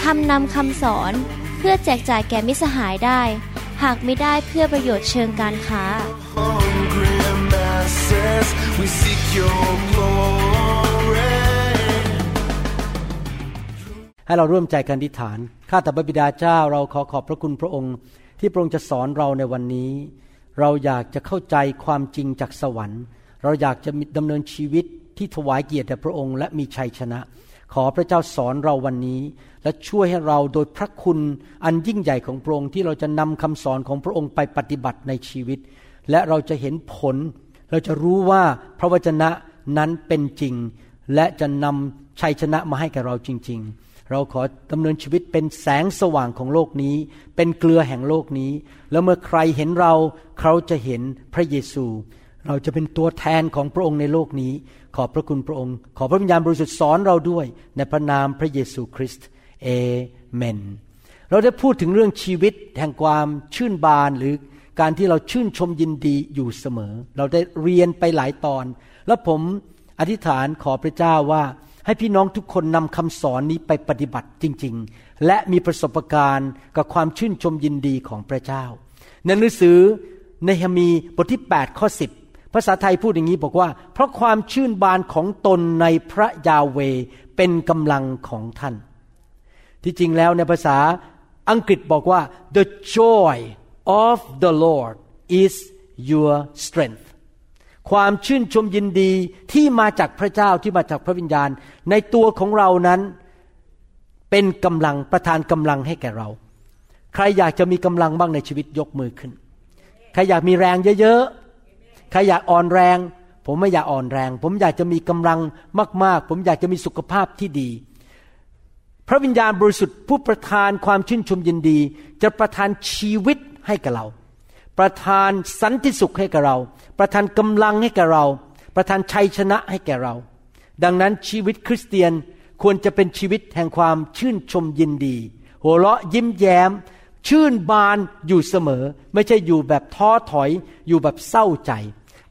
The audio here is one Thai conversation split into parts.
ทำนำคำสอนเพื่อแจกจ่ายแก่มิสหายได้ หากไม่ได้เพื่อประโยชน์เชิงการค้า hungry masses, we seek your glory. ให้เราร่วมใจกันอธิษฐาน ข้าแต่พระบิดาเจ้าเราขอขอบพระคุณพระองค์ ที่พระองค์จะสอนเราในวันนี้ เราอยากจะเข้าใจความจริงจากสวรรค์ เราอยากจะดำเนินชีวิตที่ถวายเกียรติแด่พระองค์และมีชัยชนะ ขอพระเจ้าสอนเราวันนี้ และช่วยให้เราโดยพระคุณอันยิ่งใหญ่ของพระองค์ที่เราจะนำคำสอนของพระองค์ไปปฏิบัติในชีวิต และเราจะเห็นผล เราจะรู้ว่าพระวจนะนั้นเป็นจริง และจะนำชัยชนะมาให้แก่เราจริง ๆ เราขอดำเนินชีวิตเป็นแสงสว่างของโลกนี้ เป็นเกลือแห่งโลกนี้ แล้วเมื่อใครเห็นเราเขาจะเห็นพระเยซู เราจะเป็นตัวแทนของพระองค์ในโลกนี้ ขอบพระคุณพระองค์ ขอพระวิญญาณบริสุทธิ์สอนเราด้วย ในพระนามพระเยซูคริสต์ เอเมน เราได้พูดถึงเรื่องชีวิตแห่งความชื่นบานหรือการที่เราชื่นชมยินดีอยู่เสมอ เราได้เรียนไปหลายตอน แล้วผมอธิษฐานขอพระเจ้าว่า ให้พี่น้องทุกคนนำคำสอนนี้ไปปฏิบัติจริง ๆ และมีประสบการณ์กับความชื่นชมยินดีของพระเจ้า ในหนังสือเนหมีบทที่ 8 ข้อ 10 ภาษาไทยพูดอย่างนี้บอกว่า เพราะความชื่นบานของตนในพระยาเวเป็นกำลังของท่าน ที่จริงแล้วในภาษาอังกฤษบอกว่า the joy of the Lord is your strength ความชื่นชมยินดีที่มาจากพระเจ้าที่มาจากพระวิญญาณ ในตัวของเรานั้นเป็นกำลังประทานกำลังให้แก่เรา ใครอยากจะมีกำลังบ้างในชีวิตยกมือขึ้น ใครอยากมีแรงเยอะๆ ใครอยากอ่อนแรง ผมไม่อยากอ่อนแรง ผมอยากจะมีกำลังมากๆ ผมอยากจะมีสุขภาพที่ดี ระวิญญาณบริสุทธิ์ผู้ประทานความชื่นชมยินดี จะประทานชีวิตให้กับเรา ประทานสันติสุขให้กับเรา ประทานกำลังให้แก่เรา ประทานชัยชนะให้แก่เรา ดังนั้นชีวิตคริสเตียนควรจะเป็นชีวิตแห่งความชื่นชมยินดี หัวเราะยิ้มแย้ม ชื่นบานอยู่เสมอ ไม่ใช่อยู่แบบท้อถอย อยู่แบบเศร้าใจ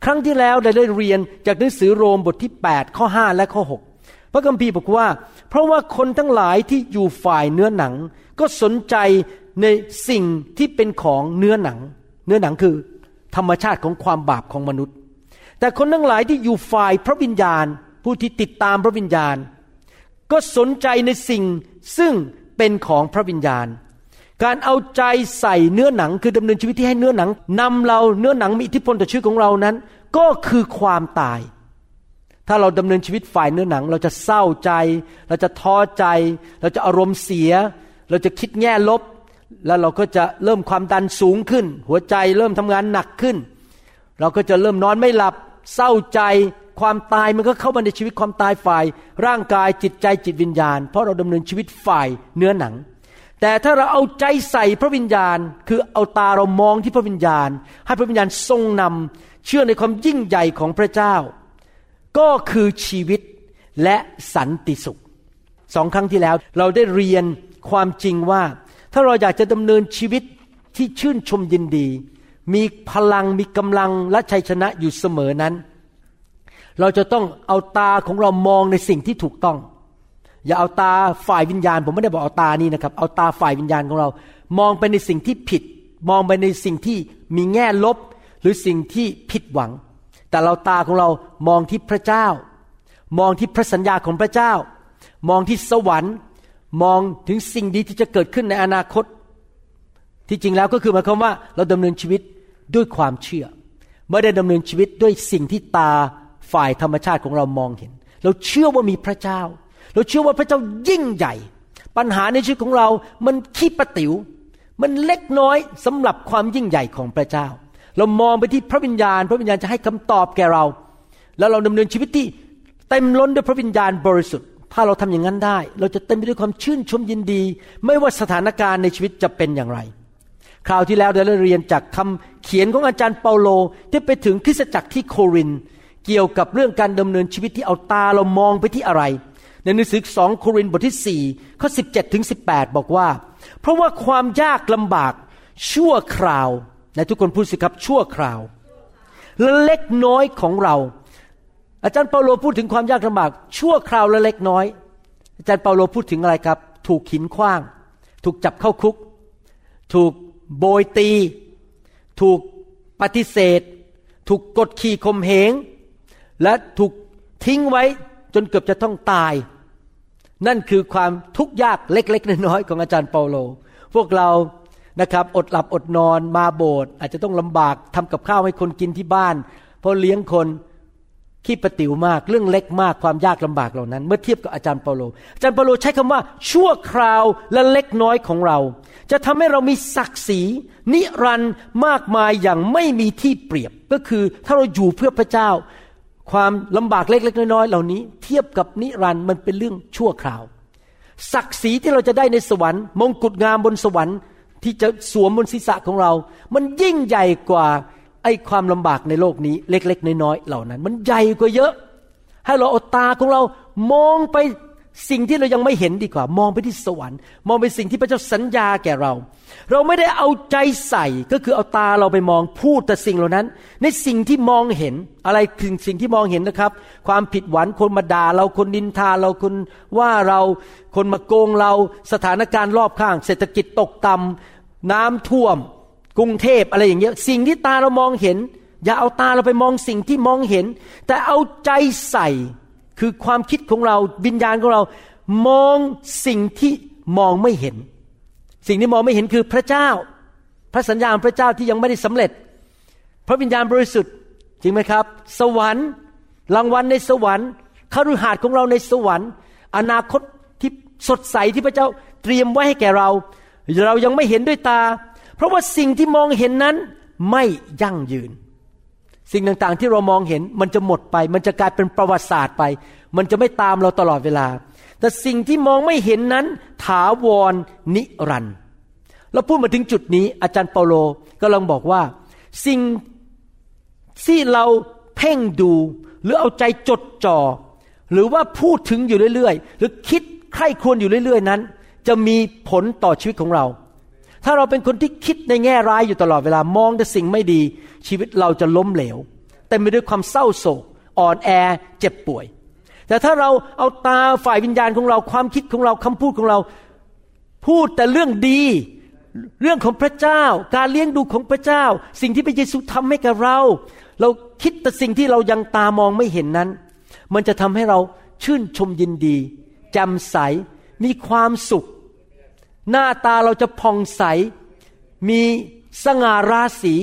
ครั้งที่แล้วได้เรียนจากหนังสือโรมบทที่ 8 ข้อ 5 และข้อ 6 พระคัมภีร์บอกว่า เพราะว่าคนทั้งหลายที่อยู่ฝ่ายเนื้อหนัง ก็สนใจในสิ่งที่เป็นของเนื้อหนัง เนื้อหนังคือธรรมชาติของความบาปของมนุษย์ แต่คนทั้งหลายที่อยู่ฝ่ายพระวิญญาณ ผู้ที่ติดตามพระวิญญาณ ก็สนใจในสิ่งซึ่งเป็นของพระวิญญาณ การเอาใจใส่เนื้อหนังคือดำเนินชีวิตที่ให้เนื้อหนังนำเราเนื้อหนังมีอิทธิพลต่อชีวิตของเรานั้น ก็คือความตาย ถ้าเราดำเนินชีวิตฝ่ายเนื้อหนัง เราจะเศร้าใจ เราจะท้อใจ เราจะอารมณ์เสีย เราจะคิดแง่ลบ แล้วเราก็จะเริ่มความดันสูงขึ้น หัวใจเริ่มทำงานหนักขึ้น เราก็จะเริ่มนอนไม่หลับ เศร้าใจ ความตายมันก็เข้ามาในชีวิตความตายฝ่าย ร่างกายจิตใจจิตวิญญาณ เพราะเราดำเนินชีวิตฝ่ายเนื้อหนังแต่ถ้าเราเอาใจใส่พระวิญญาณ คือเอาตาเรามองที่พระวิญญาณ ให้พระวิญญาณทรงนำเชื่อในความยิ่งใหญ่ของพระเจ้า ก็คือชีวิตและสันติสุขสองครั้งที่แล้วเราได้เรียนความจริงว่า ถ้าเราอยากจะดำเนินชีวิตที่ชื่นชมยินดี มีพลังมีกำลังและชัยชนะอยู่เสมอนั้น เราจะต้องเอาตาของเรามองในสิ่งที่ถูกต้อง อย่าเอาตาฝ่ายวิญญาณ ผมไม่ได้บอกเอาตานี่นะครับ เอาตาฝ่ายวิญญาณของเรา มองไปในสิ่งที่ผิด มองไปในสิ่งที่มีแง่ลบ หรือสิ่งที่ผิดหวัง แต่เราตาของเรามองที่พระเจ้า มองที่พระสัญญาของพระเจ้า มองที่สวรรค์ มองถึงสิ่งดีที่จะเกิดขึ้นในอนาคต ที่จริงแล้วก็คือหมายความว่าเราดำเนินชีวิตด้วยความเชื่อ ไม่ได้ดำเนินชีวิตด้วยสิ่งที่ตาฝ่ายธรรมชาติของเรามองเห็น เราเชื่อว่ามีพระเจ้า เราเชื่อว่าพระเจ้ายิ่งใหญ่ ปัญหาในชีวิตของเรามันขี้ประติว๋วมันเล็กน้อยสำหรับความยิ่งใหญ่ของพระเจ้า เรามองไปที่พระวิญญาณ พระวิญญาณจะให้คำตอบแก่เรา แล้วเราดำเนินชีวิตที่เต็มล้นด้วยพระวิญญาณบริสุทธิ์ ถ้าเราทำอย่างนั้นได้ เราจะเต็มไปด้วยความชื่นชมยินดี ไม่ว่าสถานการณ์ในชีวิตจะเป็นอย่างไร คราวที่แล้วเราได้เรียนจากคำเขียนของอาจารย์เปาโลที่ไปถึงคริสตจักรที่โครินเกี่ยวกับเรื่องการดำเนินชีวิตที่เอาตาเรามองไปที่อะไร ในหนังสือสองโครินบทที่4ข้อ17ถึง18 บอกว่า เพราะว่าความยากลำบากชั่วคราว ในทุกคนพูดสิครับชั่วคราว และเล็กน้อยของเรา อาจารย์เปาโลพูดถึงความยากลำบาก ชั่วคราวและเล็กน้อย อาจารย์เปาโลพูดถึงอะไรครับ ถูกหินขว้าง ถูกจับเข้าคุก ถูกโบยตี ถูกปฏิเสธ ถูกกดขี่ข่มเหง และถูกทิ้งไว้จนเกือบจะต้องตาย นั่นคือความทุกข์ยากเล็กๆน้อยๆของอาจารย์เปาโล พวกเรา นะครับ อดหลับอดนอนมาโบสถ์อาจจะต้องลำบากทำกับข้าวให้คนกินที่บ้าน เพราะเลี้ยงคนขี้ประติ๋วมากเรื่องเล็กมากความยากลำบากเหล่านั้น เมื่อเทียบกับอาจารย์เปาโล อาจารย์เปาโลใช้คำว่า ชั่วคราวและเล็กน้อยของเรา จะทำให้เรามีศักดิ์ศรี นิรันด์มากมายอย่างไม่มีที่เปรียบก็คือถ้าเราอยู่เพื่อพระเจ้า ความลำบากเล็กๆน้อยๆเหล่านี้ เทียบกับนิรันด์มันเป็นเรื่องชั่วคราว ศักดิ์ศรีที่เราจะได้ในสวรรค์มงกุฎงามบนสวรรค์ ที่จะสวมบนศีรษะของเรา มันยิ่งใหญ่กว่าไอ้ความลำบากในโลกนี้เล็ก ๆ น้อยๆเหล่านั้น มันใหญ่กว่าเยอะ ให้เราเอาตาของเรามองไปสิ่งที่เรายังไม่เห็นดีกว่า มองไปที่สวรรค์ มองไปสิ่งที่พระเจ้าสัญญาแก่เรา เราไม่ได้เอาใจใส่ก็คือเอาตาเราไปมองพูดแต่สิ่งเหล่านั้น ในสิ่งที่มองเห็นอะไรคือสิ่งที่มองเห็นนะครับ ความผิดหวังคนมาด่าเราคนนินทาเราคนว่าเราคนมาโกงเราสถานการณ์รอบข้าง เศรษฐกิจตกต่ำ น้ำท่วม กรุงเทพอะไรอย่างเงี้ยสิ่งที่ตาเรามองเห็น อย่าเอาตาเราไปมองสิ่งที่มองเห็น แต่เอาใจใส่คือความคิดของเราวิญญาณของเรา มองสิ่งที่มองไม่เห็น สิ่งที่มองไม่เห็นคือพระเจ้า พระสัญญาของพระเจ้าที่ยังไม่ได้สำเร็จ พระวิญญาณบริสุทธิ์จริงไหมครับ สวรรค์รางวัลในสวรรค์คฤหาสของเราในสวรรค์ อนาคตที่สดใสที่พระเจ้าเตรียมไว้ให้แก่เรา เรายังไม่เห็นด้วยตา เพราะว่าสิ่งที่มองเห็นนั้นไม่ยั่งยืน สิ่งต่างๆที่เรามองเห็นมันจะหมดไป มันจะกลายเป็นประวัติศาสตร์ไป มันจะไม่ตามเราตลอดเวลา แต่สิ่งที่มองไม่เห็นนั้น ถาวรนิรันดร์เราพูดมาถึงจุดนี้ อาจารย์เปาโลก็ลังบอกว่า สิ่งที่เราเพ่งดู หรือเอาใจจดจ่อหรือว่าพูดถึงอยู่เรื่อยๆ หรือคิดใคร่ครวญอยู่เรื่อย ๆ นั้น จะมีผลต่อชีวิตของเรา ถ้าเราเป็นคนที่คิดในแง่ร้ายอยู่ตลอดเวลามองแต่สิ่งไม่ดี ชีวิตเราจะล้มเหลวเต็มไปด้วยความเศร้าโศก อ่อนแอเจ็บป่วย แต่ถ้าเราเอาตาฝ่ายวิญญาณของเราความคิดของเราคำพูดของเรา พูดแต่เรื่องดี เรื่องของพระเจ้า การเลี้ยงดูของพระเจ้า สิ่งที่พระเยซูทำให้กับเรา เราคิดแต่สิ่งที่เรายังตามองไม่เห็นนั้น มันจะทำให้เราชื่นชมยินดีแจ่มใส มีความสุข หน้าตาเราจะผ่องใส มีสง่าราศี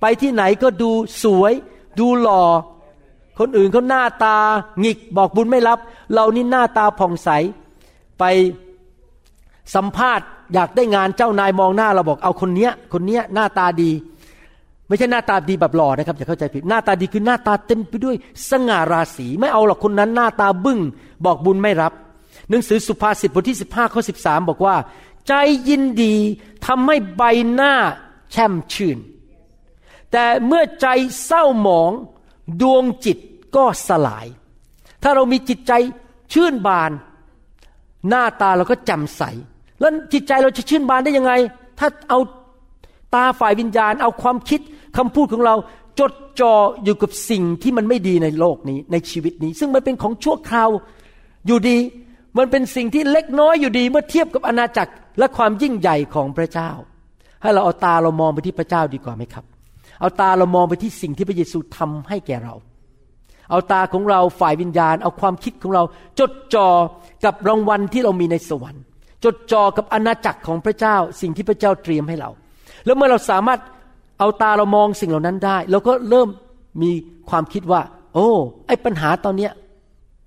ไปที่ไหนก็ดูสวย ดูหล่อ คนอื่นเขาหน้าตาหงิกบอกบุญไม่รับ เรานี่หน้าตาผ่องใส ไปสัมภาษณ์อยากได้งานเจ้านายมองหน้าเราบอกเอาคนเนี้ย คนเนี้ยหน้าตาดี ไม่ใช่หน้าตาดีแบบหล่อนะครับอย่าเข้าใจผิดหน้าตาดีคือหน้าตาเต็มไปด้วย สง่าราศีไม่เอาหรอกคนนั้นหน้าตาบึ้งบอกบุญไม่รับ หนังสือสุภาษิตบทที่ 15ข้อ13 บอกว่า ใจยินดีทำให้ใบหน้าแช่มชื่น แต่เมื่อใจเศร้าหมองดวงจิตก็สลาย ถ้าเรามีจิตใจชื่นบาน หน้าตาเราก็แจ่มใส แล้วจิตใจเราจะชื่นบานได้ยังไง ถ้าเอาตาฝ่ายวิญญาณ เอาความคิดคำพูดของเราจดจ่ออยู่กับสิ่งที่มันไม่ดีในโลกนี้ในชีวิตนี้ ซึ่งมันเป็นของชั่วคราวอยู่ดี มันเป็นสิ่งที่เล็กน้อยอยู่ดีเมื่อเทียบกับอาณาจักรและความยิ่งใหญ่ของพระเจ้า ให้เราเอาตาเรามองไปที่พระเจ้าดีกว่าไหมครับ เอาตาเรามองไปที่สิ่งที่พระเยซูทำให้แก่เรา เอาตาของเราฝ่ายวิญญาณ เอาความคิดของเราจดจ่อกับรางวัลที่เรามีในสวรรค์ จดจ่อกับอาณาจักรของพระเจ้า สิ่งที่พระเจ้าเตรียมให้เรา แล้วเมื่อเราสามารถเอาตาเรามองสิ่งเหล่านั้นได้เราก็เริ่มมีความคิดว่า โอ้ไอ้ปัญหาตอนเนี้ย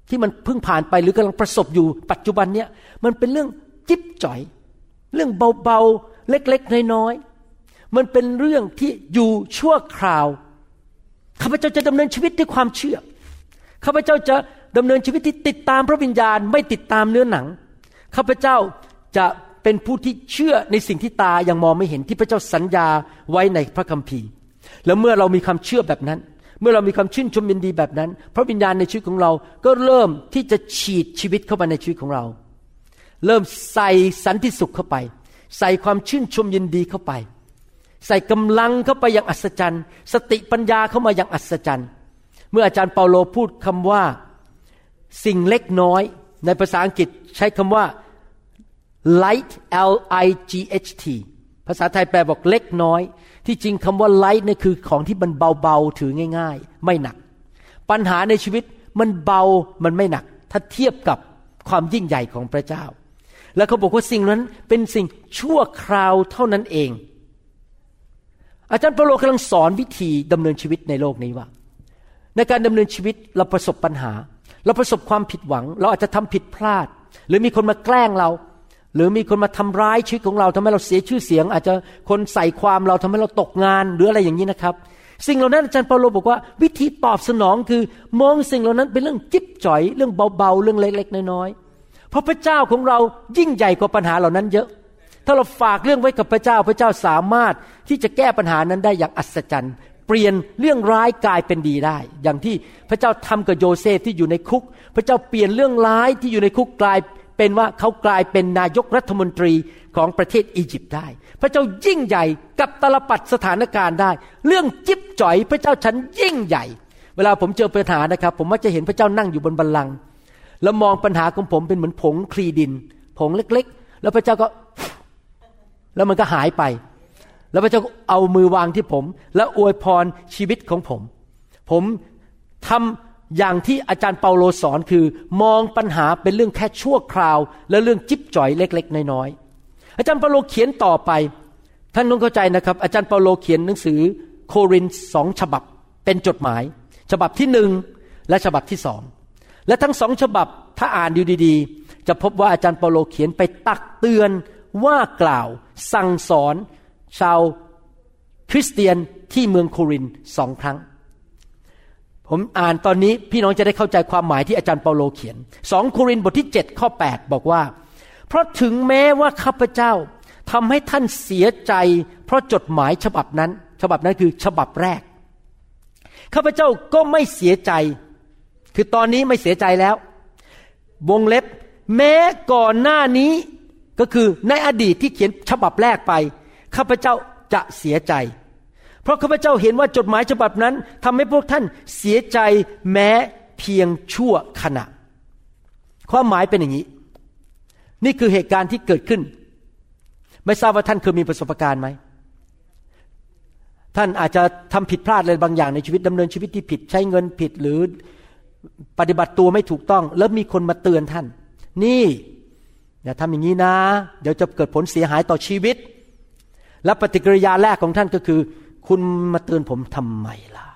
ที่มันเพิ่งผ่านไปหรือกำลังประสบอยู่ปัจจุบันเนี้ยมันเป็นเรื่องจิ๊บจ่อย เรื่องเบาๆเล็กๆน้อยๆมันเป็นเรื่องที่อยู่ชั่วคราวข้าพเจ้าจะดำเนินชีวิตด้วยความเชื่อข้าพเจ้าจะดำเนินชีวิตที่ติดตามพระวิญญาณไม่ติดตามเนื้อหนังข้าพเจ้าจะเป็นผู้ที่เชื่อในสิ่งที่ตายังมองไม่เห็นที่พระเจ้าสัญญาไว้ในพระคัมภีร์ แล้วเมื่อเรามีความเชื่อแบบนั้น เมื่อเรามีความชื่นชมยินดีแบบนั้น พระวิญญาณในชีวิตของเราก็เริ่มที่จะฉีดชีวิตเข้ามาในชีวิตของเรา เริ่มใส่สันติสุขเข้าไป ใส่ความชื่นชมยินดีเข้าไป ใส่กำลังเข้าไปอย่างอัศจรรย์ สติปัญญาเข้ามาอย่างอัศจรรย์ เมื่ออาจารย์เปาโลพูดคำว่าสิ่งเล็กน้อย ในภาษาอังกฤษใช้คำว่า light L I G H T ภาษาไทยแปลบอกเล็กน้อย ที่จริงคำว่า light นี่คือของที่มันเบาๆถือง่าย ๆ ไม่หนัก ปัญหาในชีวิตมันเบามันไม่หนัก ถ้าเทียบกับความยิ่งใหญ่ของพระเจ้า แล้วเขาบอกว่าสิ่งนั้นเป็นสิ่งชั่วคราวเท่านั้นเอง อาจารย์เปโลกำลังสอนวิธีดำเนินชีวิตในโลกนี้ว่า ในการดำเนินชีวิตเราประสบปัญหา เราประสบความผิดหวัง เราอาจจะทำผิดพลาด หรือมีคนมาแกล้งเรา หรือมีคนมาทำร้ายชีวิตของเราทำให้เราเสียชื่อเสียง อาจจะคนใส่ความเราทำให้เราตกงานหรืออะไรอย่างนี้นะครับ สิ่งเหล่านั้นอาจารย์เปาโลบอกว่า วิธีตอบสนองคือมองสิ่งเหล่านั้นเป็นเรื่องจิ๊บจ่อย เรื่องเบาๆ เรื่องเล็กๆน้อยๆเพราะพระเจ้าของเรายิ่งใหญ่กว่าปัญหาเหล่านั้นเยอะ ถ้าเราฝากเรื่องไว้กับพระเจ้าพระเจ้าสามารถที่จะแก้ปัญหานั้นได้อย่างอัศจรรย์เปลี่ยนเรื่องร้ายกลายเป็นดีได้ อย่างที่พระเจ้าทำกับโยเซฟที่อยู่ในคุก พระเจ้าเปลี่ยนเรื่องร้ายที่อยู่ในคุกกลาย เป็นว่าเขากลายเป็นนายกรัฐมนตรีของประเทศอียิปต์ได้ พระเจ้ายิ่งใหญ่กับตลปัดสถานการณ์ได้ เรื่องจิ๊บจ่อยพระเจ้าฉันยิ่งใหญ่ เวลาผมเจอปัญหานะครับ ผมมักจะเห็นพระเจ้านั่งอยู่บนบัลลังก์แล้วมองปัญหาของผมเป็นเหมือนผงคลีดิน ผงเล็กๆ แล้วพระเจ้าก็ แล้วมันก็หายไป แล้วพระเจ้าเอามือวางที่ผม และอวยพรชีวิตของผม ผมทำ อย่างที่อาจารย์เปาโลสอนคือมองปัญหาเป็นเรื่องแค่ชั่วคราว และเรื่องจิ๊บจ่อยเล็ก ๆ น้อยๆอาจารย์เปาโลเขียนต่อไป ท่านต้องเข้าใจนะครับ อาจารย์เปาโลเขียนหนังสือโครินธ์สองฉบับเป็นจดหมาย ฉบับที่หนึ่งและฉบับที่สองและทั้งสองฉบับถ้าอ่านดูดีๆ จะพบว่าอาจารย์เปาโลเขียนไปตักเตือนว่ากล่าว สั่งสอน ชาวคริสเตียนที่เมืองโครินธ์สองครั้ง ผมอ่านตอนนี้พี่น้องจะได้เข้าใจความหมายที่อาจารย์เปาโลเขียนสองโครินธ์บทที่ 7 ข้อ 8 บอกว่า เพราะถึงแม้ว่าข้าพเจ้าทำให้ท่านเสียใจ เพราะจดหมายฉบับนั้น ฉบับนั้นคือฉบับแรก ข้าพเจ้าก็ไม่เสียใจ คือตอนนี้ไม่เสียใจแล้ว วงเล็บ แม้ก่อนหน้านี้ก็คือในอดีตที่เขียนฉบับแรกไป ข้าพเจ้าจะเสียใจ เพราะข้าพเจ้าเห็นว่าจดหมายฉบับนั้นทำให้พวกท่านเสียใจแม้เพียงชั่วขณะ ความหมายเป็นอย่างนี้ นี่คือเหตุการณ์ที่เกิดขึ้น ไม่ทราบว่าท่านเคยมีประสบการณ์ไหมท่านอาจจะทำผิดพลาดอะไรบางอย่างในชีวิตดำเนินชีวิตที่ผิดใช้เงินผิดหรือปฏิบัติตัวไม่ถูกต้อง แล้วมีคนมาเตือนท่าน นี่อย่าทำอย่างนี้นะ เดี๋ยวจะเกิดผลเสียหายต่อชีวิต และปฏิกิริยาแรกของท่านก็คือ คุณมาเตือนผมทำไมล่ะ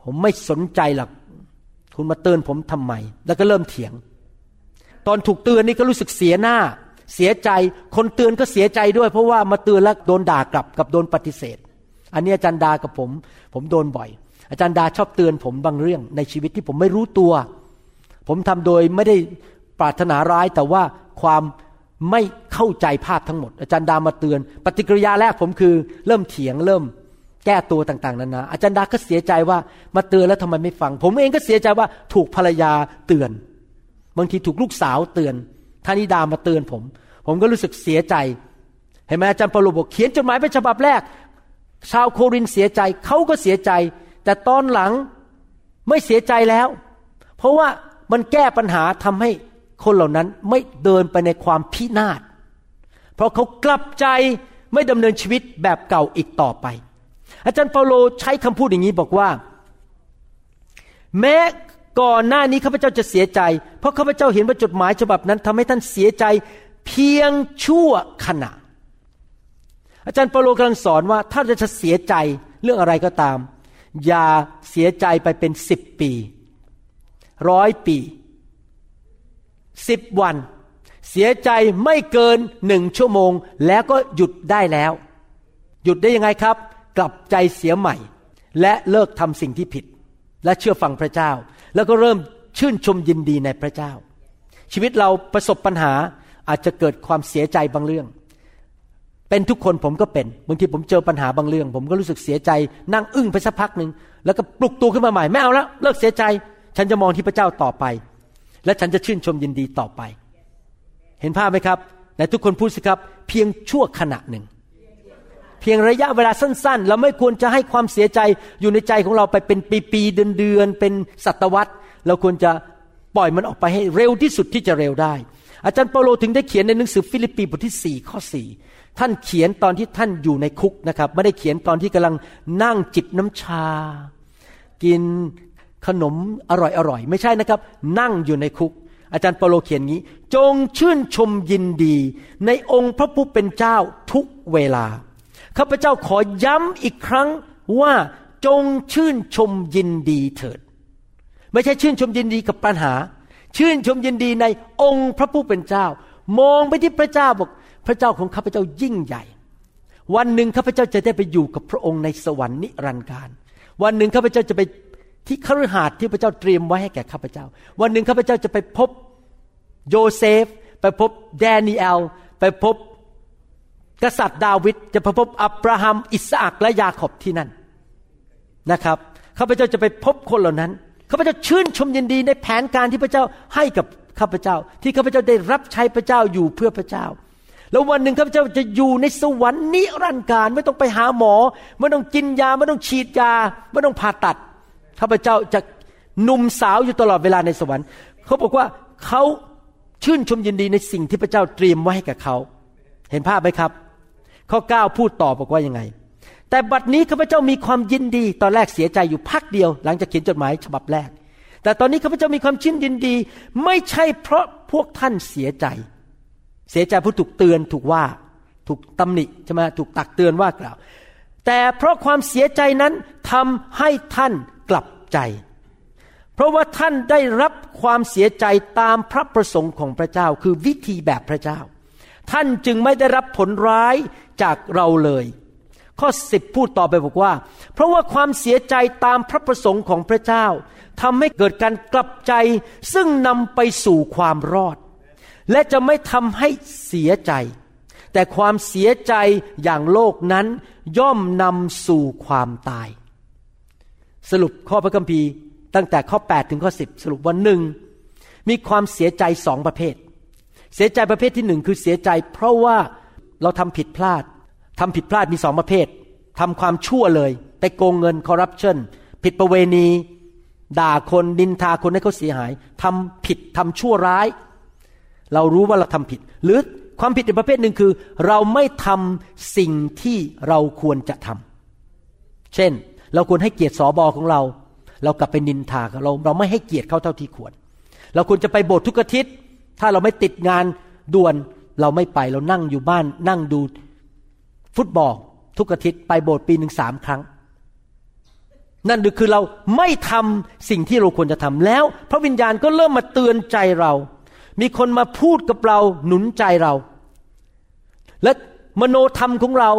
ผมไม่สนใจหรอกคุณมาเตือนผมทำไม แล้วก็เริ่มเถียง ตอนถูกเตือนนี่ก็รู้สึกเสียหน้า เสียใจ คนเตือนก็เสียใจด้วย เพราะว่ามาเตือนแล้วโดนด่ากลับกับโดนปฏิเสธ อันนี้อาจารย์ดากับผม ผมโดนบ่อย อาจารย์ดาชอบเตือนผมบางเรื่องในชีวิตที่ผมไม่รู้ตัว ผมทำโดยไม่ได้ปรารถนาร้ายแต่ว่าความ ไม่เข้าใจภาพทั้งหมด อาจารย์ดามาเตือน ปฏิกิริยาแรกผมคือ เริ่มเถียงเริ่มแก้ตัวต่าง ๆนานาอาจารย์ดาก็เสียใจว่ามาเตือนแล้วทำไมไม่ฟัง ผมเองก็เสียใจว่าถูกภรรยาเตือน บางทีถูกลูกสาวเตือนท่านิดามาเตือนผม ผมก็รู้สึกเสียใจ เห็นไหมอาจารย์เปาโลบอกเขียนจดหมายเป็นฉบับแรก ชาวโครินเสียใจเขาก็เสียใจ แต่ตอนหลังไม่เสียใจแล้ว เพราะว่ามันแก้ปัญหาทำให้ คนเหล่านั้นไม่เดินไปในความพินาศ เพราะเขากลับใจไม่ดำเนินชีวิตแบบเก่าอีกต่อไป อาจารย์เปาโลใช้คำพูดอย่างนี้บอกว่า แม้ก่อนหน้านี้ข้าพเจ้าจะเสียใจ เพราะข้าพเจ้าเห็นว่าจดหมายฉบับนั้นทำให้ท่านเสียใจเพียงชั่วขณะ อาจารย์เปาโลกำลังสอนว่าถ้าจะเสียใจเรื่องอะไรก็ตาม อย่าเสียใจไปเป็นสิบปีร้อยปี สิบวัน เสียใจไม่เกินหนึ่งชั่วโมง แล้วก็หยุดได้แล้ว หยุดได้ยังไงครับ กลับใจเสียใหม่ และเลิกทำสิ่งที่ผิด และเชื่อฟังพระเจ้า แล้วก็เริ่มชื่นชมยินดีในพระเจ้า ชีวิตเราประสบปัญหาอาจจะเกิดความเสียใจบางเรื่อง เป็นทุกคนผมก็เป็นบางทีผมเจอปัญหาบางเรื่อง ผมก็รู้สึกเสียใจ นั่งอึ้งไปสักพักหนึ่งแล้วก็ปลุกตัวขึ้นมาใหม่ไม่เอาแล้วเลิกเสียใจ ฉันจะมองที่พระเจ้าต่อไป และฉันจะชื่นชมยินดีต่อไป เห็นภาพไหมครับแต่ทุกคนพูดสิครับ เพียงชั่วขณะหนึ่ง เพียงระยะเวลาสั้น ๆ เราไม่ควรจะให้ความเสียใจอยู่ในใจของเราไปเป็นปีๆเดือนๆเป็นศตวรรษ เราควรจะปล่อยมันออกไปให้เร็วที่สุดที่จะเร็วได้ อาจารย์เปาโลถึงได้เขียนในหนังสือฟิลิปปีบทที่ 4 ข้อ 4 ท่านเขียนตอนที่ท่านอยู่ในคุกนะครับ ไม่ได้เขียนตอนที่กำลังนั่งจิบน้ำชา กิน ขนมอร่อยๆไม่ใช่นะครับ นั่งอยู่ในคุก อาจารย์เปาโลเขียนงี้ จงชื่นชมยินดี ในองค์พระผู้เป็นเจ้าทุกเวลาข้าพเจ้าขอย้ำอีกครั้งว่าจงชื่นชมยินดีเถิด ไม่ใช่ชื่นชมยินดีกับปัญหา ชื่นชมยินดีในองค์พระผู้เป็นเจ้า มองไปที่พระเจ้าบอกพระเจ้าของข้าพเจ้ายิ่งใหญ่ วันหนึ่งข้าพเจ้าจะได้ไปอยู่กับพระองค์ในสวรรค์นิรันดร์การ วันหนึ่งข้าพเจ้าจะไป ที่คฤหาสน์ที่พระเจ้าเตรียมไว้ให้แก่ข้าพเจ้า วันหนึ่งข้าพเจ้าจะไปพบโยเซฟ ไปพบแดเนียลไปพบกษัตริย์ดาวิดจะไปพบอับราฮัมอิสอักและยาขอบที่นั่นนะครับข้าพเจ้าจะไปพบคนเหล่านั้นข้าพเจ้าชื่นชมยินดีในแผนการที่พระเจ้าให้กับข้าพเจ้า ที่ข้าพเจ้าได้รับใช้พระเจ้าอยู่เพื่อพระเจ้า แล้ววันหนึ่งข้าพเจ้าจะอยู่ในสวรรค์นิรันดร์การไม่ต้องไปหาหมอ ไม่ต้องกินยา ไม่ต้องฉีดยา ไม่ต้องผ่าตัด ข้าพเจ้าจะหนุ่มสาวอยู่ตลอดเวลาในสวรรค์ เขาบอกว่าเขาชื่นชมยินดีในสิ่งที่พระเจ้าเตรียมไว้ให้กับเขา เห็นภาพไหมครับ ข้อ 9 พูดต่อบอกว่ายังไง แต่บัดนี้ข้าพเจ้ามีความยินดี ตอนแรกเสียใจอยู่พักเดียว หลังจากเขียนจดหมายฉบับแรก แต่ตอนนี้ข้าพเจ้ามีความชื่นยินดี ไม่ใช่เพราะพวกท่านเสียใจ เสียใจผู้ถูกเตือนถูกว่า ถูกตำหนิใช่ไหมถูกตักเตือนว่ากล่าว แต่เพราะความเสียใจนั้นทำให้ท่านกลับ ใจ เพราะว่าท่านได้รับความเสียใจตามพระประสงค์ของพระเจ้า คือวิธีแบบพระเจ้า ท่านจึงไม่ได้รับผลร้ายจากเราเลย ข้อสิบพูดต่อไปบอกว่า เพราะว่าความเสียใจตามพระประสงค์ของพระเจ้าทำให้เกิดการกลับใจ ซึ่งนำไปสู่ความรอด และจะไม่ทำให้เสียใจแต่ความเสียใจอย่างโลกนั้นย่อมนำสู่ความตาย สรุปข้อพระคัมภีร์ ตั้งแต่ข้อ 8 ถึงข้อ 10 สรุปวันหนึ่งมีความเสียใจสองประเภท เสียใจประเภทที่หนึ่งคือเสียใจ เพราะว่าเราทำผิดพลาดทำผิดพลาดมีสองประเภททำความชั่วเลย ไปโกงเงินคอร์รัปชันผิดประเวณี ด่าคนดินทาคนให้เขาเสียหายทำผิดทำชั่วร้าย เรารู้ว่าเราทำผิด หรือความผิดอีกประเภทหนึ่งคือ เราไม่ทำสิ่งที่เราควรจะทำเช่น เราควรให้เกียรติสอบอของเรา เรากลับไปนินทาเขาเราเราไม่ให้เกียรติเขาเท่าที่ควร เราควรจะไปโบสถ์ทุกอาทิตย์ ถ้าเราไม่ติดงานด่วนเราไม่ไปเรานั่งอยู่บ้าน นั่งดูฟุตบอลทุกอาทิตย์ไปโบสถ์ปีหนึ่งสามครั้ง นั่นคือเราไม่ทำสิ่งที่เราควรจะทำแล้ว พระวิญญาณก็เริ่มมาเตือนใจเรา มีคนมาพูดกับเราหนุนใจเรา และมโนธรรมของเรา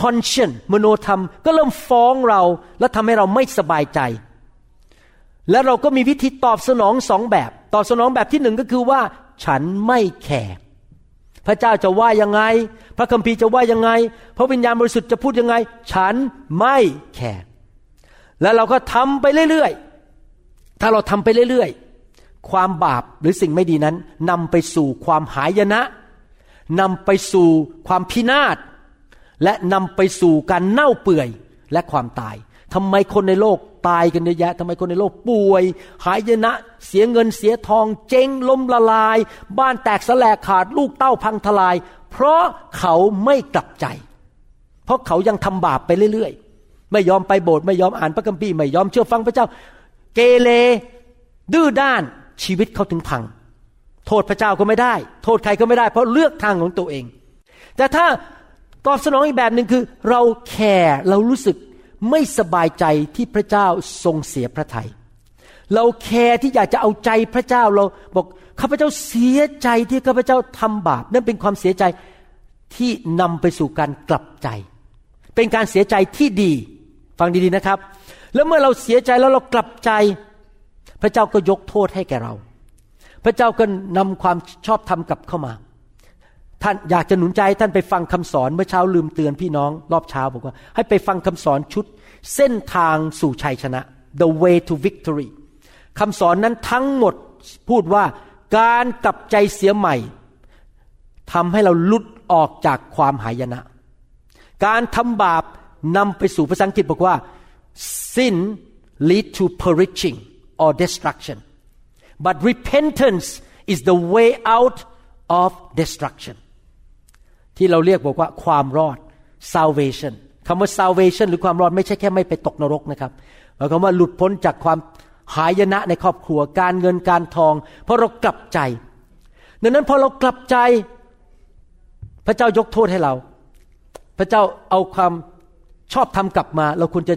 คอนเชนมโนธรรมก็เริ่มฟ้องเราและทำให้เราไม่สบายใจ และเราก็มีวิธีตอบสนองสองแบบ ตอบสนองแบบที่หนึ่งก็คือว่า ฉันไม่แคร์พระเจ้าจะว่ายังไง พระคัมภีร์จะว่ายังไง พระวิญญาณบริสุทธิ์จะพูดยังไง ฉันไม่แคร์แล้วเราก็ทำไปเรื่อยๆ ถ้าเราทำไปเรื่อยๆ ความบาปหรือสิ่งไม่ดีนั้นนำไปสู่ความหายนะนำไปสู่ความพินาศ และนำไปสู่การเน่าเปื่อยและความตายทำไมคนในโลกตายกันเยอะแยะทำไมคนในโลกป่วย หายนะ เสียเงินเสียทอง เจ๊งล้มละลาย บ้านแตกสลายขาดลูกเต้าพังทลาย เพราะเขาไม่กลับใจ เพราะเขายังทำบาปไปเรื่อยๆ ไม่ยอมไปโบสถ์ไม่ยอมอ่านพระคัมภีร์ไม่ยอมเชื่อฟังพระเจ้า เกเรดื้อด้านชีวิตเขาถึงพัง โทษพระเจ้าก็ไม่ได้ โทษใครก็ไม่ได้ เพราะเลือกทางของตัวเอง แต่ถ้า ตอบสนองอีกแบบหนึ่งคือ เราแคร์เรารู้สึกไม่สบายใจที่พระเจ้าทรงเสียพระทยัยเราแคร์ที่อยากจะเอาใจพระเจ้าเราบอกข้าพเจ้าเสียใจที่ข้าพเจ้าทำบาปนั่นเป็นความเสียใจที่นำไปสู่การกลับใจ เป็นการเสียใจที่ดี ฟังดีๆนะครับ แล้วเมื่อเราเสียใจแล้วเรากลับใจ พระเจ้าก็ยกโทษให้แก่เรา พระเจ้าก็นำความชอบธรรมกลับเข้ามา ท่านอยากจะหนุนใจท่านไปฟังคำสอนเมื่อเช้าลืมเตือนพี่น้องรอบเช้าบอกว่า ให้ไปฟังคำสอนชุด เส้นทางสู่ชัยชนะ the way to victory คำสอนนั้นทั้งหมดพูดว่าการกลับใจเสียใหม่ทำให้เราลุดออกจากความหายนะ การทำบาปนำไปสู่ภาษาอังกฤษบอกว่า sin lead to perishing or destruction but repentance is the way out of destruction ที่เราเรียกบอกว่าความรอด salvation คำว่า salvation หรือความรอดไม่ใช่แค่ไม่ไปตกนรกนะครับหมายความว่าหลุดพ้นจากความหายนะในครอบครัวการเงินการทอง เพราะเรากลับใจ ดังนั้นพอเรากลับใจ พระเจ้ายกโทษให้เรา พระเจ้าเอาความชอบธรรมกลับมา เราควรจะ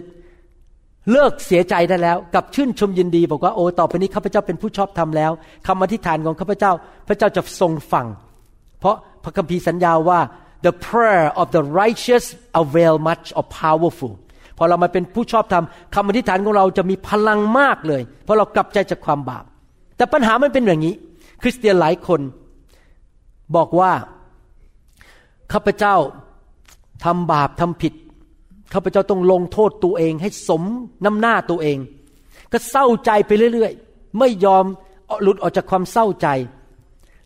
เลิกเสียใจได้แล้ว กับชื่นชมยินดี บอกว่าโอ้ต่อไปนี้ข้าพเจ้าเป็นผู้ชอบธรรมแล้วคำอธิษฐานของข้าพเจ้า พระเจ้าจะทรงฟัง เพราะพระคัมภีร์สัญญาว่า the prayer of the righteous avail much or powerful พอเรามาเป็นผู้ชอบธรรมคำอธิษฐานของเราจะมีพลังมากเลย เพราะเรากลับใจจากความบาป แต่ปัญหามันเป็นอย่างนี้ คริสเตียนหลายคนบอกว่าข้าพเจ้าทำบาปทำผิดข้าพเจ้าต้องลงโทษตัวเอง ให้สมน้ำหน้าตัวเอง ก็เศร้าใจไปเรื่อย ๆ ไม่ยอมหลุดออกจากความเศร้าใจ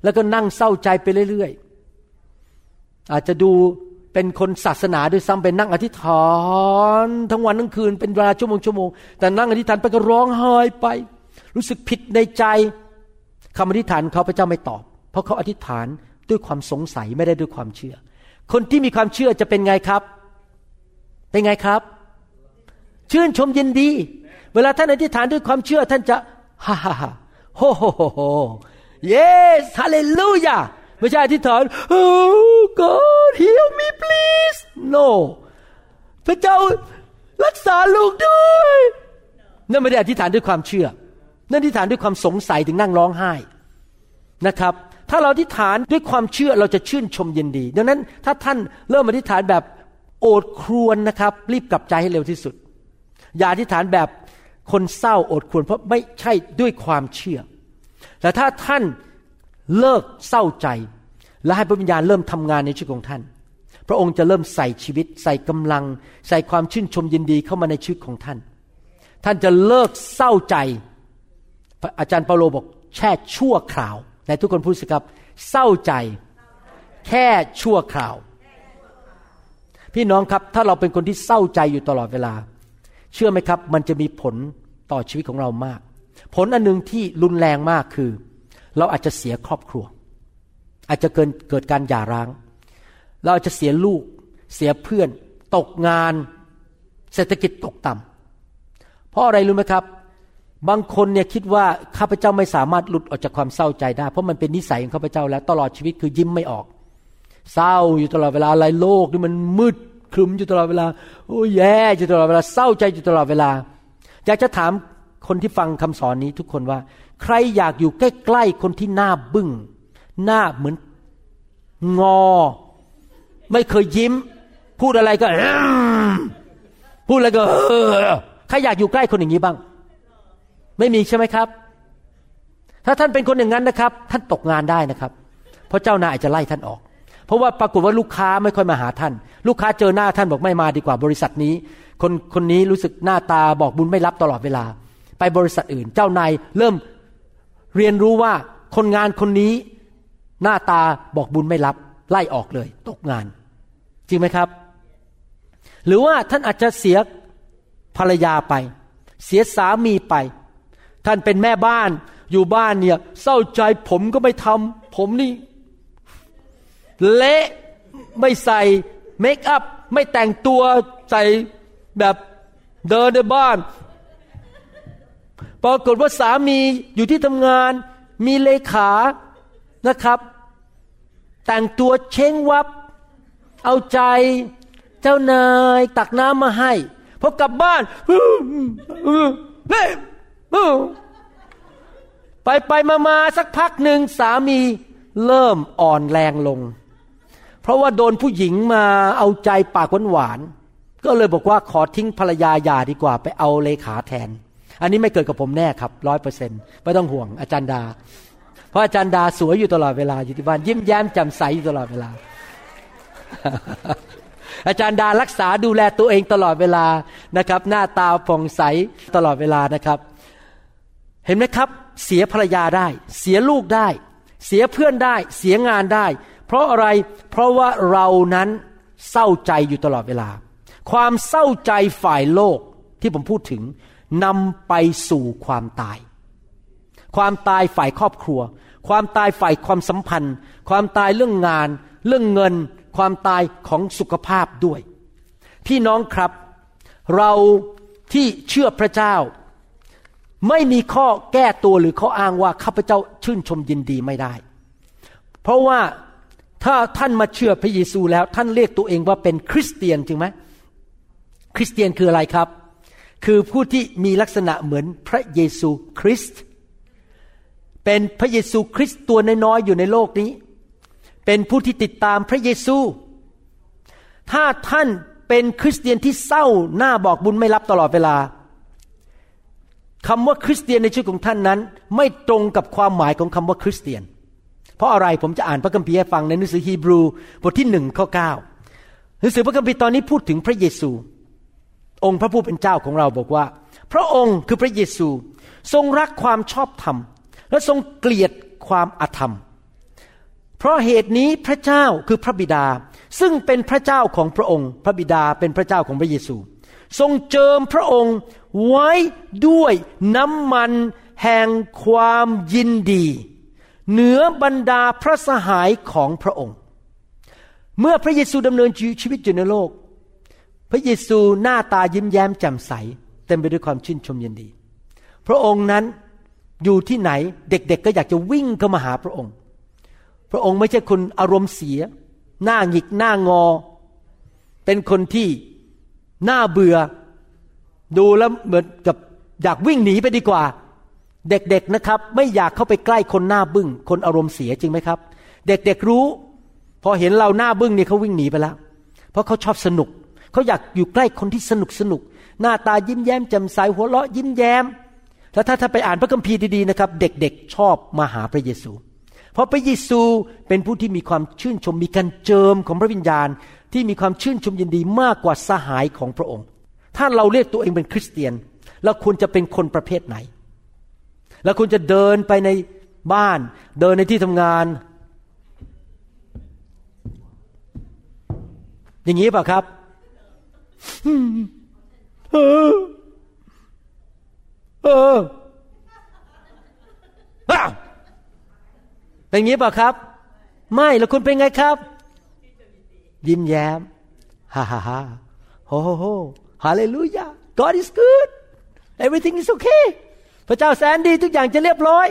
แล้วก็นั่งเศร้าใจไปเรื่อยๆ อาจจะดูเป็นคนศาสนาด้วยซ้ำไปนั่งอธิษฐาน ทั้งวันทั้งคืนเป็นเวลาชั่วโมงชั่วโมงแต่นั่งอธิษฐานไปก็ร้องไห้ไป รู้สึกผิดในใจคำอธิษฐานเขาพระเจ้าไม่ตอบ เพราะเขาอธิษฐานด้วยความสงสัยไม่ได้ด้วยความเชื่อ คนที่มีความเชื่อจะเป็นไงครับ เป็นไงครับ ชื่นชมยินดี เวลาท่านอธิษฐานด้วยความเชื่อท่านจะฮ่าฮ่าฮ่าโฮโฮโฮโฮ yes ฮาเลลูยาไม่ใช่อธิษฐาน oh God heal me please no พระเจ้ารักษาลูกด้วยนั่นไม่ได้อธิษฐานด้วยความเชื่อ นั่นอธิษฐานด้วยความสงสัยถึงนั่งร้องไห้นะครับ ถ้าเราอธิษฐานด้วยความเชื่อเราจะชื่นชมยินดี ดังนั้นถ้าท่านเริ่มอธิษฐานแบบโอดครวญนะครับ รีบกลับใจให้เร็วที่สุด อย่าอธิษฐานแบบคนเศร้าโอดครวญเพราะไม่ใช่ด้วยความเชื่อ แต่ถ้าท่านเลิกเศร้าใจ และให้พระวิญญาณเริ่มทำงานในชีวิตของท่าน พระองค์จะเริ่มใส่ชีวิต ใส่กำลัง ใส่ความชื่นชมยินดีเข้ามาในชีวิตของท่าน ท่านจะเลิกเศร้าใจ อาจารย์เปาโลบอกแช่ชั่วคราวแต่ทุกคนพูดสิครับ เศร้าใจ แค่ชั่วคราว พี่น้องครับถ้าเราเป็นคนที่เศร้าใจอยู่ตลอดเวลา เชื่อไหมครับ มันจะมีผลต่อชีวิตของเรามาก ผลอันหนึ่งที่รุนแรงมากคือ เราอาจจะเสียครอบครัว อาจจะเกิดเกิดการหย่าร้าง เราอาจจะเสียลูก เสียเพื่อน ตกงาน เศรษฐกิจตกต่ำเพราะอะไรรู้ไหมครับ บางคนเนี่ยคิดว่าข้าพเจ้าไม่สามารถหลุดออกจากความเศร้าใจได้ เพราะมันเป็นนิสัยของข้าพเจ้าแล้วตลอดชีวิตคือยิ้มไม่ออก เศร้าอยู่ตลอดเวลาอะไรโลกนี่มันมืดครึมอยู่ตลอดเวลาโอ้แย่อยู่ตลอดเวลาเศร้าใจอยู่ตลอดเวลาอยากจะถาม คนที่ฟังคำสอนนี้ทุกคนว่า ใครอยากอยู่ใกล้ๆคนที่หน้าบึง้งหน้าเหมือนงอ ไม่เคยยิ้ม พูดอะไรก็พูดอะไรก็ใครอยากอยู่ใกล้คนอย่างนี้บ้าง ไม่มีใช่ไหมครับ ถ้าท่านเป็นคนอย่างนั้นนะครับ ท่านตกงานได้นะครับ เพราะเจ้านายอาจจะไล่ท่านออก เพราะว่าปรากฏว่าลูกค้าไม่ค่อยมาหาท่าน ลูกค้าเจอหน้าท่านบอกไม่มาดีกว่าบริษัทนี้ คนคนนี้รู้สึกหน้าตาบอกบุญไม่รับตลอดเวลา ไปบริษัทอื่น เจ้านายเริ่มเรียนรู้ว่าคนงานคนนี้หน้าตาบอกบุญไม่รับ ไล่ออกเลย ตกงาน จริงไหมครับ หรือว่าท่านอาจจะเสียภรรยาไป เสียสามีไป ท่านเป็นแม่บ้านอยู่บ้านเนี่ย เศร้าใจผมก็ไม่ทำผมนี่ เละไม่ใส่เมคอัพไม่แต่งตัวใส่แบบเดินในบ้าน ปรากฏว่าสามีอยู่ที่ทำงาน มีเลขานะครับ แต่งตัวเช้งวับ เอาใจเจ้านายตักน้ำมาให้พอกลับบ้านไปไปมามาสักพักหนึ่งสามีเริ่มอ่อนแรงลง เพราะว่าโดนผู้หญิงมาเอาใจปากหวานก็เลยบอกว่าขอทิ้งภรรยาหย่าดีกว่าไปเอาเลขาแทน อันนี้ไม่เกิดกับผมแน่ครับร้อยเปอร์เซ็นไม่ต้องห่วงอาจารย์ดา เพราะอาจารย์ดาสวยอยู่ตลอดเวลาอยู่ที่บ้านยิ้มแย้มแจ่มใสอยู่ตลอดเวลา อาจารย์ดารักษาดูแลตัวเองตลอดเวลานะครับ หน้าตาผ่องใสตลอดเวลานะครับ เห็นไหมครับ เสียภรรยาได้ เสียลูกได้ เสียเพื่อนได้ เสียงานได้ เพราะอะไรเพราะว่าเรานั้นเศร้าใจอยู่ตลอดเวลา ความเศร้าใจฝ่ายโลกที่ผมพูดถึง นำไปสู่ความตาย ความตายฝ่ายครอบครัว ความตายฝ่ายความสัมพันธ์ ความตายเรื่องงาน เรื่องเงิน ความตายของสุขภาพด้วย พี่น้องครับ เราที่เชื่อพระเจ้า ไม่มีข้อแก้ตัวหรือข้ออ้างว่าข้าพเจ้าชื่นชมยินดีไม่ได้ เพราะว่าถ้าท่านมาเชื่อพระเยซูแล้วท่านเรียกตัวเองว่าเป็นคริสเตียนจริงไหมคริสเตียนคืออะไรครับ คือผู้ที่มีลักษณะเหมือนพระเยซูคริสต์เป็นพระเยซูคริสต์ตัวน้อยๆอยู่ในโลกนี้ เป็นผู้ที่ติดตามพระเยซู ถ้าท่านเป็นคริสเตียนที่เศร้าหน้าบอกบุญไม่รับตลอดเวลาคำว่าคริสเตียนในชีวิตของท่านนั้น ไม่ตรงกับความหมายของคำว่าคริสเตียน เพราะอะไรผมจะอ่านพระคัมภีร์ให้ฟังในหนังสือฮีบรูบทที่หนึ่งข้อเก้าหนังสือพระคัมภีร์ตอนนี้พูดถึงพระเยซู องค์พระผู้เป็นเจ้าของเราบอกว่า พระองค์คือพระเยซู ทรงรักความชอบธรรม และทรงเกลียดความอธรรม เพราะเหตุนี้พระเจ้าคือพระบิดา ซึ่งเป็นพระเจ้าของพระองค์ พระบิดาเป็นพระเจ้าของพระเยซู ทรงเจิมพระองค์ไว้ด้วยน้ำมันแห่งความยินดี เหนือบรรดาพระสหายของพระองค์ เมื่อพระเยซูดำเนินชีวิตอยู่ในโลก พระเยซูหน้าตายิ้มแย้มแจ่มใส เต็มไปด้วยความชื่นชมยินดี พระองค์นั้นอยู่ที่ไหนเด็กๆก็อยากจะวิ่งเข้ามาหาพระองค์ พระองค์ไม่ใช่คนอารมณ์เสีย หน้าหงิกหน้างอ เป็นคนที่หน้าเบื่อ ดูแล้วเหมือนกับอยากวิ่งหนีไปดีกว่า เด็กๆนะครับ ไม่อยากเข้าไปใกล้คนหน้าบึง้ง คนอารมณ์เสียจริงไหมครับ เด็กๆรู้ พอเห็นเราหน้าบึ้งเนี่ยเขาวิ่งหนีไปแล้ว เพราะเขาชอบสนุก เขาอยากอยู่ใกล้คนที่สนุกสนุก หน้าตายิ้มแย้มแจ่มใสหัวเราะยิ้มแย้ม แล้วถ้าถ้าไปอ่านพระคัมภีร์ดีๆนะครับ เด็กๆ ชอบมาหาพระเยซู เพราะพระเยซูเป็นผู้ที่มีความชื่นชมมีการเจิมของพระวิญญาณ ที่มีความชื่นชมยินดีมากกว่าสหายของพระองค์ ถ้าเราเรียกตัวเองเป็นคริสเตียนเราควรจะเป็นคนประเภทไหนเราควรจะเดินไปในบ้าน เดินในที่ทำงาน อย่างนี้เปล่าครับ เออเออเป็นอย่างนี้เปล่าครับ ไม่แล้วคุณเป็นไงครับ ยิ้มแย้มฮ่าฮ่าฮ่าโฮโฮโฮฮาเลลูยา God is good everything is okay พระเจ้าแสนดีทุกอย่างจะเรียบร้อย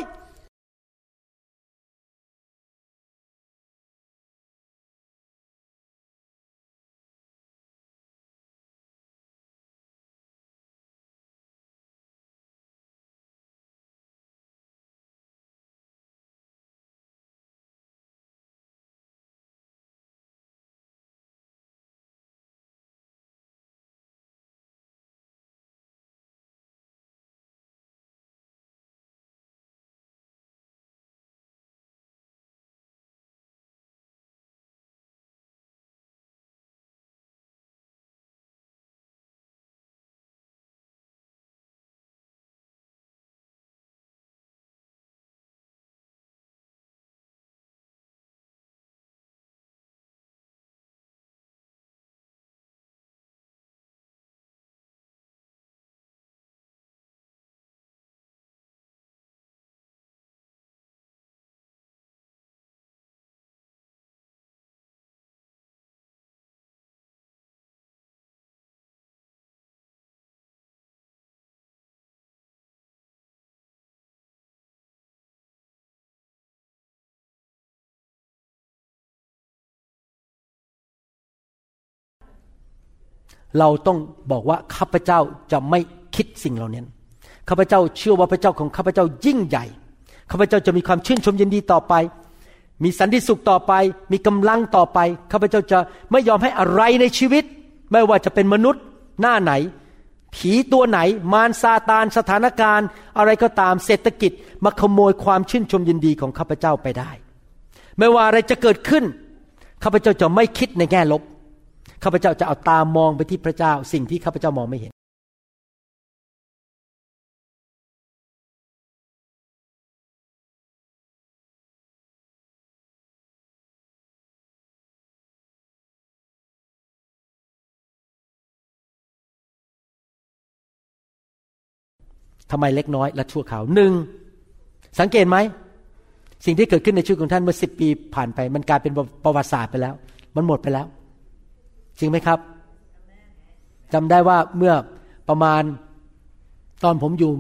เราต้องบอกว่าข้าพเจ้าจะไม่คิดสิ่งเหล่านี้ข้าพเจ้าเชื่อว่าพระเจ้าของข้าพเจ้ายิ่งใหญ่ข้าพเจ้าจะมีความชื่นชมยินดีต่อไป มีสันติสุขต่อไป มีกำลังต่อไปข้าพเจ้าจะไม่ยอมให้อะไรในชีวิต ไม่ว่าจะเป็นมนุษย์หน้าไหน ผีตัวไหน มารซาตานสถานการณ์ อะไรก็ตามเศรษฐกิจมาขโมยความชื่นชมยินดีของข้าพเจ้าไปได้ ไม่ว่าอะไรจะเกิดขึ้นข้าพเจ้าจะไม่คิดในแง่ลบ ข้าพเจ้าจะเอาตามองไปที่พระเจ้า สิ่งที่ข้าพเจ้ามองไม่เห็นทำไมเล็กน้อยและชั่วคราวหนึ่งสังเกตไหม สิ่งที่เกิดขึ้นในชีวิตของท่านเมื่อสิบปีผ่านไป มันกลายเป็นประวัติศาสตร์ไปแล้ว มันหมดไปแล้ว จริงไหมครับจำได้ว่าเมื่อประมาณตอนผมอยู่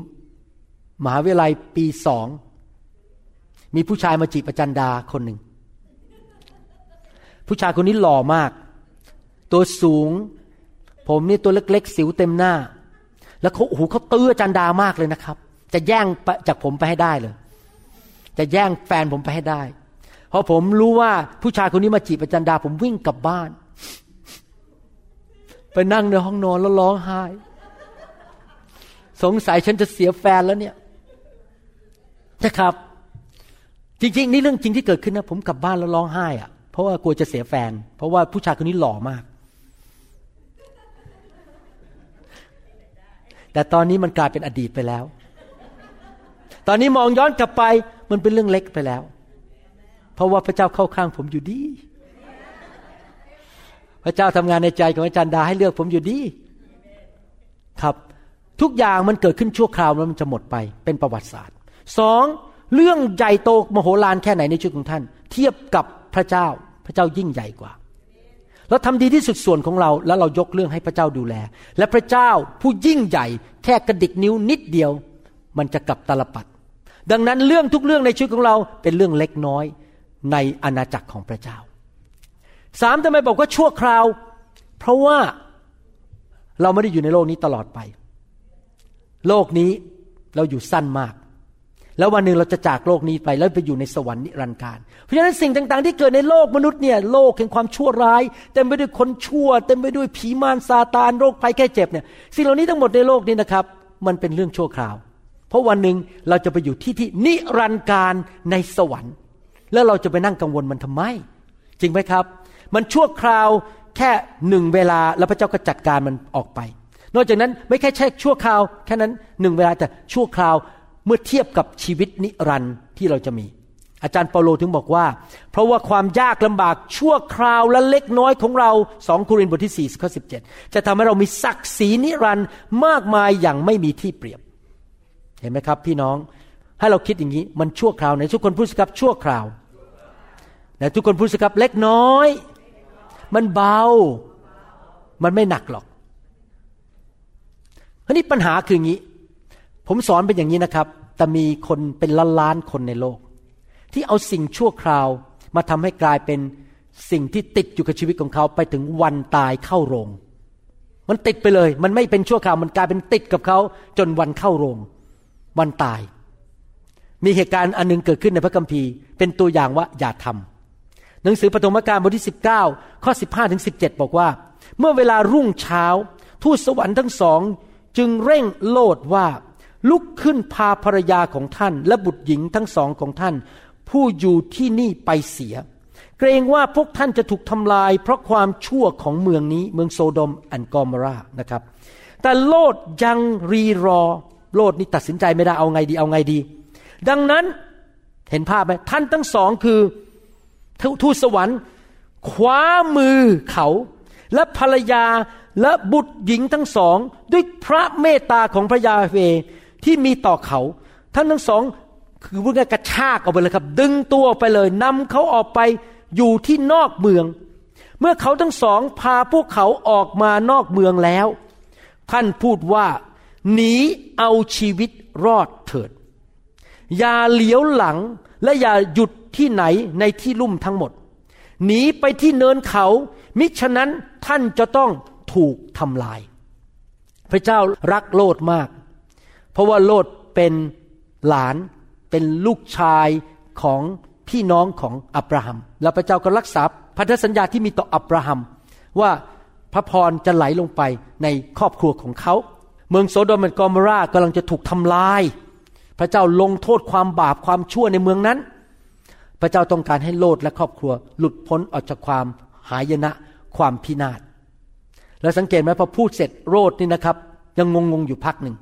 มหาวิทยาลัยปีสอง มีผู้ชายมาจีบอาจารย์ดาคนหนึ่ง ผู้ชายคนนี้หล่อมาก ตัวสูง ผมนี่ตัวเล็กๆ สิวเต็มหน้า แล้วเขาโอ้โหเขาตื้ออาจารย์ดามากเลยนะครับ จะแย่งจากผมไปให้ได้เลย จะแย่งแฟนผมไปให้ได้พอผมรู้ว่าผู้ชายคนนี้มาจีบอาจารย์ดา ผมวิ่งกลับบ้าน นั่งในห้องนอนแล้วร้องไห้ สงสัยฉันจะเสียแฟนแล้วเนี่ยนะครับ จริง ๆ นี่เรื่องจริงที่เกิดขึ้นนะ ผมกลับบ้านแล้วร้องไห้อะเพราะว่ากลัวจะเสียแฟน เพราะว่าผู้ชายคนนี้หล่อมาก แต่ตอนนี้มันกลายเป็นอดีตไปแล้ว ตอนนี้มองย้อนกลับไปมันเป็นเรื่องเล็กไปแล้ว เพราะว่าพระเจ้าเข้าข้างผมอยู่ดี พระเจ้าทำงานในใจของอาจารย์ดาให้เลือกผมอยู่ดี ครับ ทุกอย่างมันเกิดขึ้นชั่วคราวแล้วมันจะหมดไปเป็นประวัติศาสตร์สองเรื่องใหญ่โตมโหฬารแค่ไหนในชีวิตของท่าน เทียบกับพระเจ้าพระเจ้ายิ่งใหญ่กว่าเราทำดีที่สุดส่วนของเรา แล้วเรายกเรื่องให้พระเจ้าดูแล และพระเจ้าผู้ยิ่งใหญ่ แค่กระดิกนิ้วนิดเดียว มันจะกลับตลปัด ดังนั้นเรื่องทุกเรื่องในชีวิตของเราเป็นเรื่องเล็กน้อยในอาณาจักรของพระเจ้า สามทำไมบอกว่าชั่วคราว เพราะว่าเราไม่ได้อยู่ในโลกนี้ตลอดไป โลกนี้เราอยู่สั้นมาก แล้ววันหนึ่งเราจะจากโลกนี้ไปแล้วไปอยู่ในสวรรค์นิรันดร์การ เพราะฉะนั้นสิ่งต่างๆ ที่เกิดในโลกมนุษย์เนี่ยโลกแห่งความชั่วร้ายเต็มไปด้วยคนชั่วเต็มไปด้วยผีมารซาตานโรคภัยแค่เจ็บเนี่ยสิ่งเหล่านี้ทั้งหมดในโลกนี้นะครับ มันเป็นเรื่องชั่วคราว เพราะวันหนึ่งเราจะไปอยู่ที่ที่นิรันดร์การในสวรรค์ แล้วเราจะไปนั่งกังวลมันทำไม จริงไหมครับ มันชั่วคราวแค่หนึ่งเวลาแล้วพระเจ้าก็จัดการมันออกไป นอกจากนั้นไม่แค่แค่ชั่วคราวแค่นั้นหนึ่งเวลาแต่ชั่วคราวเมื่อเทียบกับชีวิตนิรันดร์ที่เราจะมี อาจารย์เปาโลถึงบอกว่า เพราะว่าความยากลำบากชั่วคราวและเล็กน้อยของเราสองโครินธ์บทที่4ข้อสิจะทำให้เรามีศักดิ์ศรีนิรันดร์มากมายอย่างไม่มีที่เปรียบ เห็นไหมครับ พี่น้องให้เราคิดอย่างนี้มันชั่วคราวไหนทุกคนพูดสิครับชั่วคราวแต่ทุกคนพูดสิครับเล็กน้อย มันเบา มันไม่หนักหรอกทีนี้ปัญหาคืออย่างนี้ ผมสอนเป็นอย่างนี้นะครับ แต่มีคนเป็นล้านล้านคนในโลก ที่เอาสิ่งชั่วคราวมาทำให้กลายเป็นสิ่งที่ติดอยู่กับชีวิตของเขาไปถึงวันตายเข้าโรง มันติดไปเลย มันไม่เป็นชั่วคราว มันกลายเป็นติดกับเขาจนวันเข้าโรง วันตาย มีเหตุการณ์อันนึงเกิดขึ้นในพระคัมภีร์ เป็นตัวอย่างว่าอย่าทำ หนังสือปฐมกาลบทที่ 19 ข้อ 15ถึง17 บอกว่า เมื่อเวลารุ่งเช้า ทูตสวรรค์ทั้งสอง จึงเร่งโลดว่า ลุกขึ้นพาภรรยาของท่าน และบุตรหญิงทั้งสองของท่าน ผู้อยู่ที่นี่ไปเสีย เกรงว่าพวกท่านจะถูกทำลาย เพราะความชั่วของเมืองนี้เมืองโซโดมแอนกอมรานะครับ แต่โลดยังรีรอ โลดนี่ตัดสินใจไม่ได้เอาไงดีเอาไงดี ดังนั้นเห็นภาพไหมท่านทั้งสองคือ ทูตสวรรค์คว้ามือเขา และภรรยาและบุตรหญิงทั้งสอง ด้วยพระเมตตาของพระยาเวที่มีต่อเขา ท่านทั้งสองคือพูดง่ายกระชากออกไปเลยครับ ดึงตัวไปเลยนำเขาออกไปอยู่ที่นอกเมือง เมื่อเขาทั้งสองพาพวกเขาออกมานอกเมืองแล้ว ท่านพูดว่าหนีเอาชีวิตรอดเถิด อย่าเหลียวหลังและอย่าหยุด ที่ไหนในที่ลุ่มทั้งหมด หนีไปที่เนินเขา มิฉะนั้นท่านจะต้องถูกทำลาย พระเจ้ารักโลดมาก เพราะว่าโลดเป็นหลานเป็นลูกชายของพี่น้องของอับราฮัม แล้วพระเจ้าก็รักษาพันธสัญญาที่มีต่ออับราฮัม ว่าพระพรจะไหลลงไปในครอบครัวของเขา เมืองโซโดมและกอมรากำลังจะถูกทำลาย พระเจ้าลงโทษความบาปความชั่วในเมืองนั้น พระเจ้าต้องการให้โลดและครอบครัว หลุดพ้นออกจากความหายนะความพินาศ แล้วสังเกตไหมพอพูดเสร็จโรดนี่นะครับ ยังงงงๆอยู่พักหนึ่ง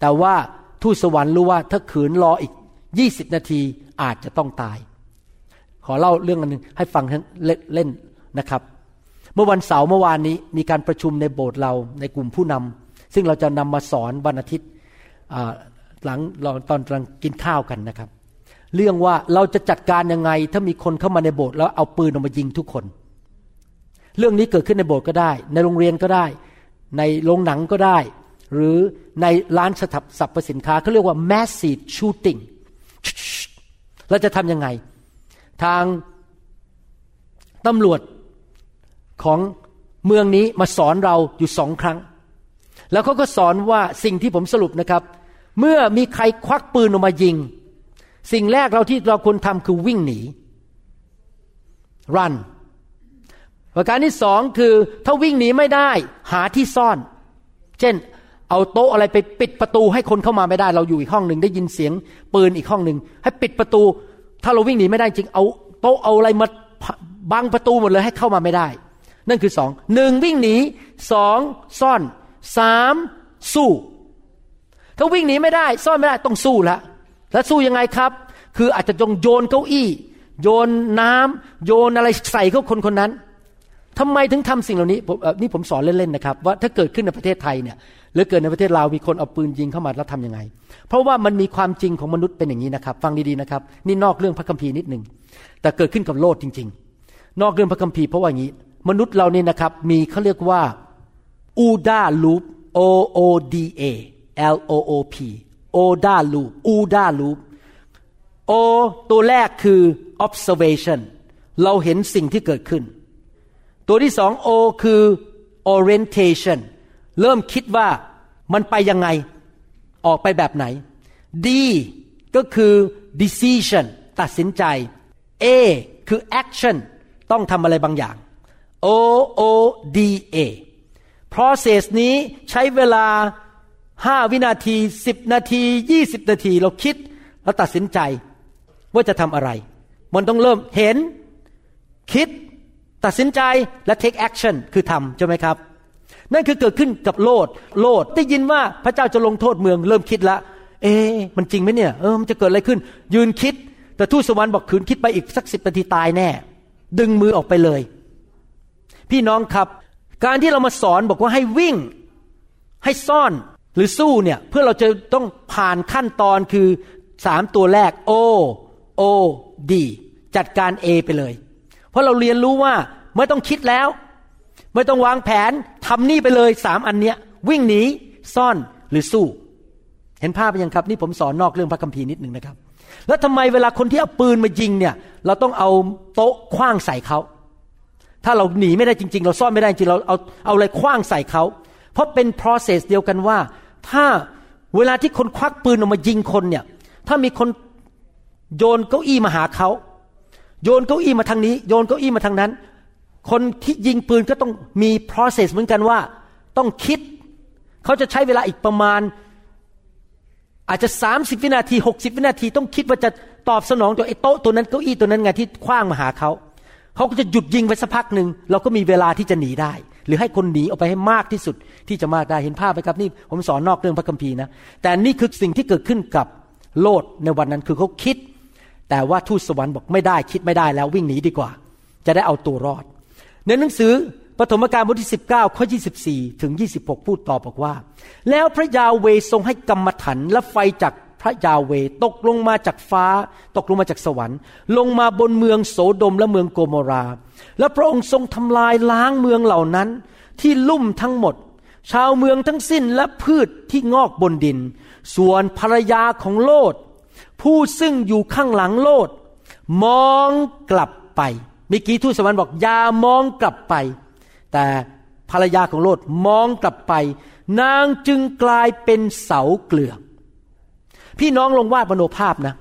แต่ว่าทูตสวรรค์รู้ว่าถ้าขืนรออีก20นาทีอาจจะต้องตาย ขอเล่าเรื่องอันหนึงให้ฟังเล่นนะครับ เมื่อวันเสาร์เมื่อวานนี้มีการประชุมในโบสถ์เราในกลุ่มผู้นำซึ่งเราจะนำมาสอนวันอาทิตย์หลังตอนกำลังกินข้าวกันนะครับ เรื่องว่าเราจะจัดการยังไง ถ้ามีคนเข้ามาในโบสถ์แล้วเอาปืนออกมายิงทุกคน เรื่องนี้เกิดขึ้นในโบสถ์ก็ได้ ในโรงเรียนก็ได้ ในโรงหนังก็ได้ หรือในร้านสรรพสินค้าเขาเรียกว่า massive shooting เราจะทำยังไง ทางตำรวจของเมืองนี้มาสอนเราอยู่สองครั้ง แล้วเขาก็สอนว่าสิ่งที่ผมสรุปนะครับ เมื่อมีใครควักปืนออกมายิง สิ่งแรกเราที่เราควรทำคือวิ่งหนี run ประการที่สองคือถ้าวิ่งหนีไม่ได้หาที่ซ่อน เช่น เอาโต๊ะอะไรไปปิดประตูให้คนเข้ามาไม่ได้ เราอยู่อีกห้องหนึ่งได้ยินเสียงปืนอีกห้องหนึ่งให้ปิดประตู ถ้าเราวิ่งหนีไม่ได้จริงเอาโต๊ะเอาอะไรมาบังประตูหมดเลยให้เข้ามาไม่ได้ นั่นคือสองหนึ่งวิ่งหนีสองซ่อนสามสู้ ถ้าวิ่งหนีไม่ได้ ซ่อนไม่ได้ต้องสู้ละ แล้วสู้ยังไงครับ คืออาจจะจงโยนเก้าอี้ โยนน้ำโยนอะไรใส่เข้าคนคนนั้นทำไมถึงทำสิ่งเหล่านี้นี่ผมสอนเล่นๆนะครับ ว่าถ้าเกิดขึ้นในประเทศไทยเนี่ยหรือเกิดในประเทศลาวมีคนเอาปืนยิงเข้ามาแล้วทำยังไง เพราะว่ามันมีความจริงของมนุษย์เป็นอย่างนี้นะครับ ฟังดีๆนะครับ นี่นอกเรื่องพระคัมภีร์นิดหนึ่งแต่เกิดขึ้นกับโลกจริง ๆ นอกเรื่องพระคัมภีร์เพราะว่าอย่างนี้ มนุษย์เราเนี่ยนะครับมีเขาเรียกว่าอูดาลูป O O D A L O O P โอดาลูปอูดาลูป O ตัวแรกคือ observation เราเห็นสิ่งที่เกิดขึ้น ตัวที่สอง O คือ orientation เริ่มคิดว่ามันไปยังไง ออกไปแบบไหน D ก็คือ decision ตัดสินใจ A คือ action ต้องทำอะไรบางอย่าง O O D A process นี้ใช้เวลา 5วินาที10นาที20นาทีเราคิดแล้วตัดสินใจว่าจะทำอะไร มันต้องเริ่มเห็น คิด ตัดสินใจและ take action คือทำใช่ไหมครับ นั่นคือเกิดขึ้นกับโลด โลดได้ยินว่าพระเจ้าจะลงโทษเมือง เริ่มคิดละ เอ๊มันจริงไหมเนี่ยเออมันจะเกิดอะไรขึ้น ยืนคิด แต่ทูตสวรรค์บอกขืนคิดไปอีกสักสิบนาทีตายแน่ ดึงมือออกไปเลย พี่น้องครับ การที่เรามาสอนบอกว่าให้วิ่ง ให้ซ่อน หรือสู้เนี่ยเพื่อเราจะต้องผ่านขั้นตอนคือสามตัวแรก O O D จัดการ A ไปเลย เพราะเราเรียนรู้ว่าไม่ต้องคิดแล้ว ไม่ต้องวางแผนทำนี่ไปเลยสามอันเนี้ย วิ่งหนีซ่อนหรือสู้ เห็นภาพยังครับ นี่ผมสอนนอกเรื่องพระคัมภีร์นิดหนึ่งนะครับ แล้วทำไมเวลาคนที่เอาปืนมายิงเนี่ย เราต้องเอาโต๊ะคว้างใส่เขาถ้าเราหนีไม่ได้จริง ๆ เราซ่อนไม่ได้จริงเราเอาเอาอะไรคว้างใส่เขาเพราะเป็น process เดียวกันว่า ถ้าเวลาที่คนควักปืนออกมายิงคนเนี่ย ถ้ามีคนโยนเก้าอี้มาหาเขาโยนเก้าอี้มาทางนี้ โยนเก้าอี้มาทางนั้น คนที่ยิงปืนก็ต้องมี process เหมือนกันว่า ต้องคิด เขาจะใช้เวลาอีกประมาณ อาจจะ 30 วินาที 60 วินาที ต้องคิดว่าจะตอบสนองตัวไอ้โต๊ะตัวนั้นเก้าอี้ตัวนั้นไงที่คว้างมาหาเขาเขาก็จะหยุดยิงไปสักพักหนึ่งเราก็มีเวลาที่จะหนีได้ หรือให้คนหนีออกไปให้มากที่สุดที่จะมากได้เห็นภาพไหมครับนี่ผมสอนนอกเรื่องพระคัมภีร์นะแต่นี่คือสิ่งที่เกิดขึ้นกับโลดในวันนั้นคือเขาคิด แต่ว่าทูตสวรรค์บอกไม่ได้คิดไม่ได้แล้ววิ่งหนีดีกว่า จะได้เอาตัวรอด ในหนังสือปฐมกาลบทที่ 19 ข้อ 24 ถึง 26 พูดต่อบอกว่า แล้วพระยาเวทรงให้กรรมฐานและไฟจาก พระยาเวตกลงมาจากฟ้า ตกลงมาจากสวรรค์ ลงมาบนเมืองโสดมและเมืองโกโมรา และพระองค์ทรงทำลายล้างเมืองเหล่านั้น ที่ลุ่มทั้งหมด ชาวเมืองทั้งสิ้นและพืชที่งอกบนดิน ส่วนภรรยาของโลด ผู้ซึ่งอยู่ข้างหลังโลด มองกลับไปเมื่อกี้ทูตสวรรค์บอกอย่ามองกลับไป แต่ภรรยาของโลดมองกลับไป นางจึงกลายเป็นเสาเกลือ พี่น้องลงวาดมโนภาพนะ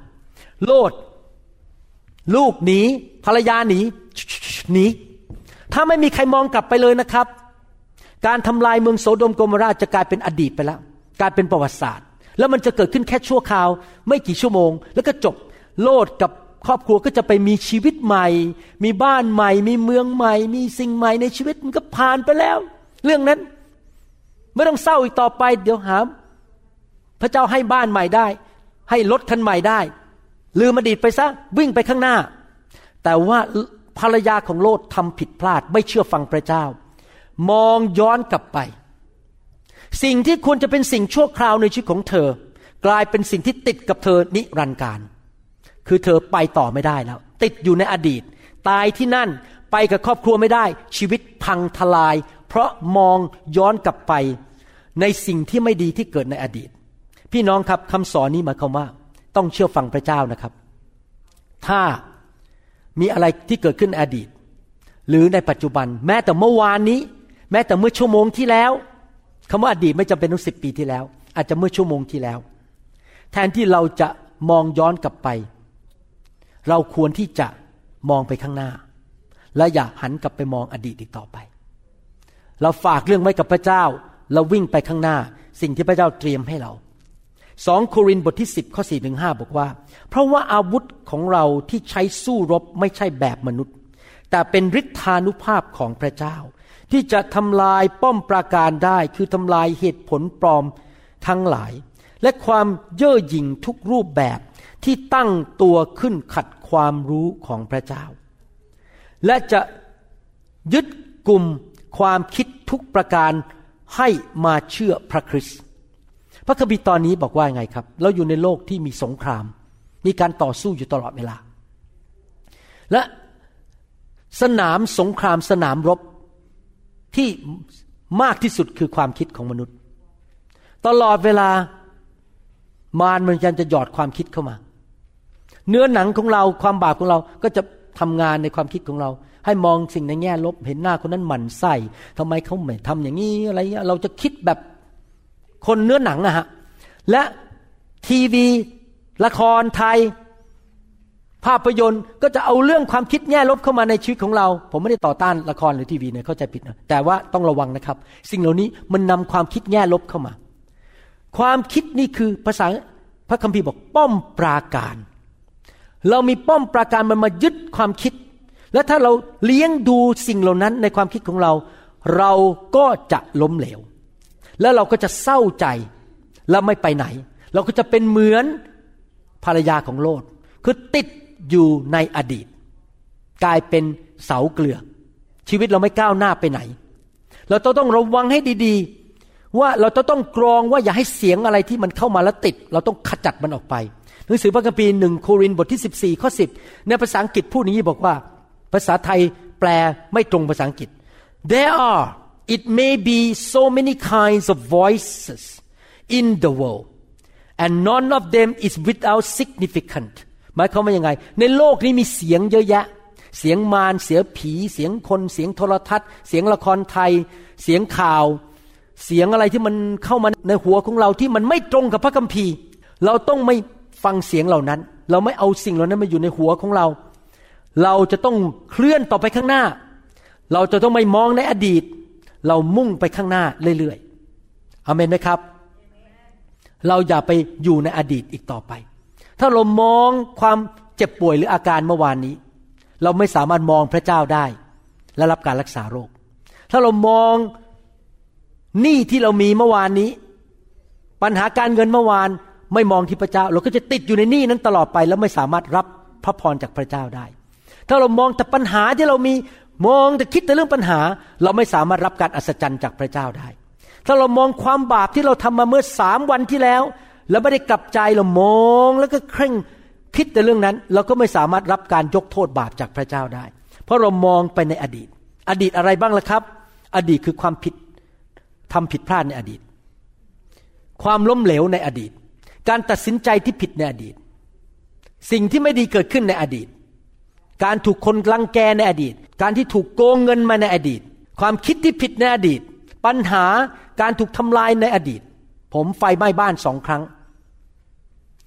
โลด ลูกหนีภรรยาหนีหนีถ้าไม่มีใครมองกลับไปเลยนะครับ การทำลายเมืองโสโดมโกมราจะกลายเป็นอดีตไปแล้วกลายเป็นประวัติศาสตร์ แล้วมันจะเกิดขึ้นแค่ชั่วคราว ไม่กี่ชั่วโมง แล้วก็จบโลดกับครอบครัวก็จะไปมีชีวิตใหม่ มีบ้านใหม่ มีเมืองใหม่ มีสิ่งใหม่ในชีวิตมันก็ผ่านไปแล้ว เรื่องนั้น ไม่ต้องเศร้าอีกต่อไป เดี๋ยวหา พระเจ้าให้บ้านใหม่ได้ ให้รถคันใหม่ได้ ลืมอดีตไปซะวิ่งไปข้างหน้า แต่ว่าภรรยาของโลดทำผิดพลาด ไม่เชื่อฟังพระเจ้า มองย้อนกลับไป สิ่งที่ควรจะเป็นสิ่งชั่วคราวในชีวิตของเธอ กลายเป็นสิ่งที่ติดกับเธอนิรันดร์การ คือเธอไปต่อไม่ได้แล้ว ติดอยู่ในอดีต ตายที่นั่นไปกับครอบครัวไม่ได้ ชีวิตพังทลาย เพราะมองย้อนกลับไป ในสิ่งที่ไม่ดีที่เกิดในอดีต พี่น้องครับคำสอนนี้หมายความว่า ต้องเชื่อฟังพระเจ้านะครับ ถ้ามีอะไรที่เกิดขึ้นอดีต หรือในปัจจุบัน แม้แต่เมื่อวานนี้ แม้แต่เมื่อชั่วโมงที่แล้วคำว่าอดีตไม่จำเป็นต้องสิบปีที่แล้ว อาจจะเมื่อชั่วโมงที่แล้ว แทนที่เราจะมองย้อนกลับไป เราควรที่จะมองไปข้างหน้า และอย่าหันกลับไปมองอดีตอีกต่อไป เราฝากเรื่องไว้กับพระเจ้า เราวิ่งไปข้างหน้า สิ่งที่พระเจ้าเตรียมให้เรา สองโครินธ์บทที่ 10ข้อ4ถึง5บอกว่า เพราะว่าอาวุธของเราที่ใช้สู้รบไม่ใช่แบบมนุษย์ แต่เป็นฤทธานุภาพของพระเจ้า ที่จะทำลายป้อมปราการได้คือทำลายเหตุผลปลอมทั้งหลาย และความเย่อหยิ่งทุกรูปแบบที่ตั้งตัวขึ้นขัดความรู้ของพระเจ้า และจะยึดกลุ่มความคิดทุกประการให้มาเชื่อพระคริสต์ พระคัมภีร์ตอนนี้บอกว่าไงครับ เราอยู่ในโลกที่มีสงคราม มีการต่อสู้อยู่ตลอดเวลา และสนามสงครามสนามรบที่มากที่สุดคือความคิดของมนุษย์ ตลอดเวลามารมันยันจะหยอดความคิดเข้ามา เนื้อหนังของเราความบาปของเราก็จะทำงานในความคิดของเรา ให้มองสิ่งในแง่ลบเห็นหน้าคนนั้นหมันไส้ทำไมเขาไม่ทำอย่างนี้อะไรเงี้ยเราจะคิดแบบ คนเนื้อหนังอะฮะและทีวี ละครไทย ภาพยนตร์ก็จะเอาเรื่องความคิดแง่ลบเข้ามาในชีวิตของเรา ผมไม่ได้ต่อต้านละครหรือทีวีเนี่ยเข้าใจผิดนะแต่ว่าต้องระวังนะครับ สิ่งเหล่านี้มันนำความคิดแง่ลบเข้ามา ความคิดนี่คือภาษาพระคัมภีร์บอกป้อมปราการ เรามีป้อมปราการมันมายึดความคิด และถ้าเราเลี้ยงดูสิ่งเหล่านั้นในความคิดของเรา เราก็จะล้มเหลว แล้วเราก็จะเศร้าใจแล้วไม่ไปไหน เราก็จะเป็นเหมือนภรรยาของโลดคือติดอยู่ในอดีต กลายเป็นเสาเกลือ ชีวิตเราไม่ก้าวหน้าไปไหน เราต้องระวังให้ดีๆ ว่าเราต้องกรองว่าอย่าให้เสียงอะไรที่มันเข้ามาแล้วติด เราต้องขจัดมันออกไป หนังสือพระคัมภีร์หนึ่งโครินบทที่ 14 ข้อ 10 ในภาษาอังกฤษพูดนี้บอกว่า ภาษาไทยแปลไม่ตรงภาษาอังกฤษ there are it may be so many kinds of voices in the world and none of them is without significant หมายความว่ายังไง ในโลกนี้มีเสียงเยอะแยะ เสียงมารเสียงผี เสียงคน เสียงโทรทัศน์ เสียงละครไทย เสียงข่าว เสียงอะไรที่มันเข้ามาในหัวของเราที่มันไม่ตรงกับพระคัมภีร์ เราต้องไม่ฟังเสียงเหล่านั้น เราไม่เอาสิ่งเหล่านั้นมาอยู่ในหัวของเรา เราจะต้องเคลื่อนต่อไปข้างหน้า เราจะต้องไม่มองในอดีต เรามุ่งไปข้างหน้าเรื่อยๆอเมนไหมครับ เราอย่าไปอยู่ในอดีตอีกต่อไป ถ้าเรามองความเจ็บป่วยหรืออาการเมื่อวานนี้ เราไม่สามารถมองพระเจ้าได้ และรับการรักษาโรค ถ้าเรามองหนี้ที่เรามีเมื่อวานนี้ ปัญหาการเงินเมื่อวานไม่มองที่พระเจ้า เราก็จะติดอยู่ในหนี้นั้นตลอดไป แล้วไม่สามารถรับพระพรจากพระเจ้าได้ ถ้าเรามองแต่ปัญหาที่เรามี มองแต่คิดแต่เรื่องปัญหา เราไม่สามารถรับการอัศจรรย์จากพระเจ้าได้ ถ้าเรามองความบาปที่เราทำมาเมื่อสามวันที่แล้ว แล้วไม่ได้กลับใจเรามองแล้วก็เคร่งคิดแต่เรื่องนั้น เราก็ไม่สามารถรับการยกโทษบาปจากพระเจ้าได้ เพราะเรามองไปในอดีต อดีตอะไรบ้างล่ะครับ อดีตคือความผิดทำผิดพลาดในอดีต ความล้มเหลวในอดีต การตัดสินใจที่ผิดในอดีต สิ่งที่ไม่ดีเกิดขึ้นในอดีต การถูกคนลังแกในอดีต การที่ถูกโกงเงินมาในอดีต ความคิดที่ผิดในอดีต ปัญหาการถูกทำลายในอดีต ผมไฟไหม้บ้านสองครั้ง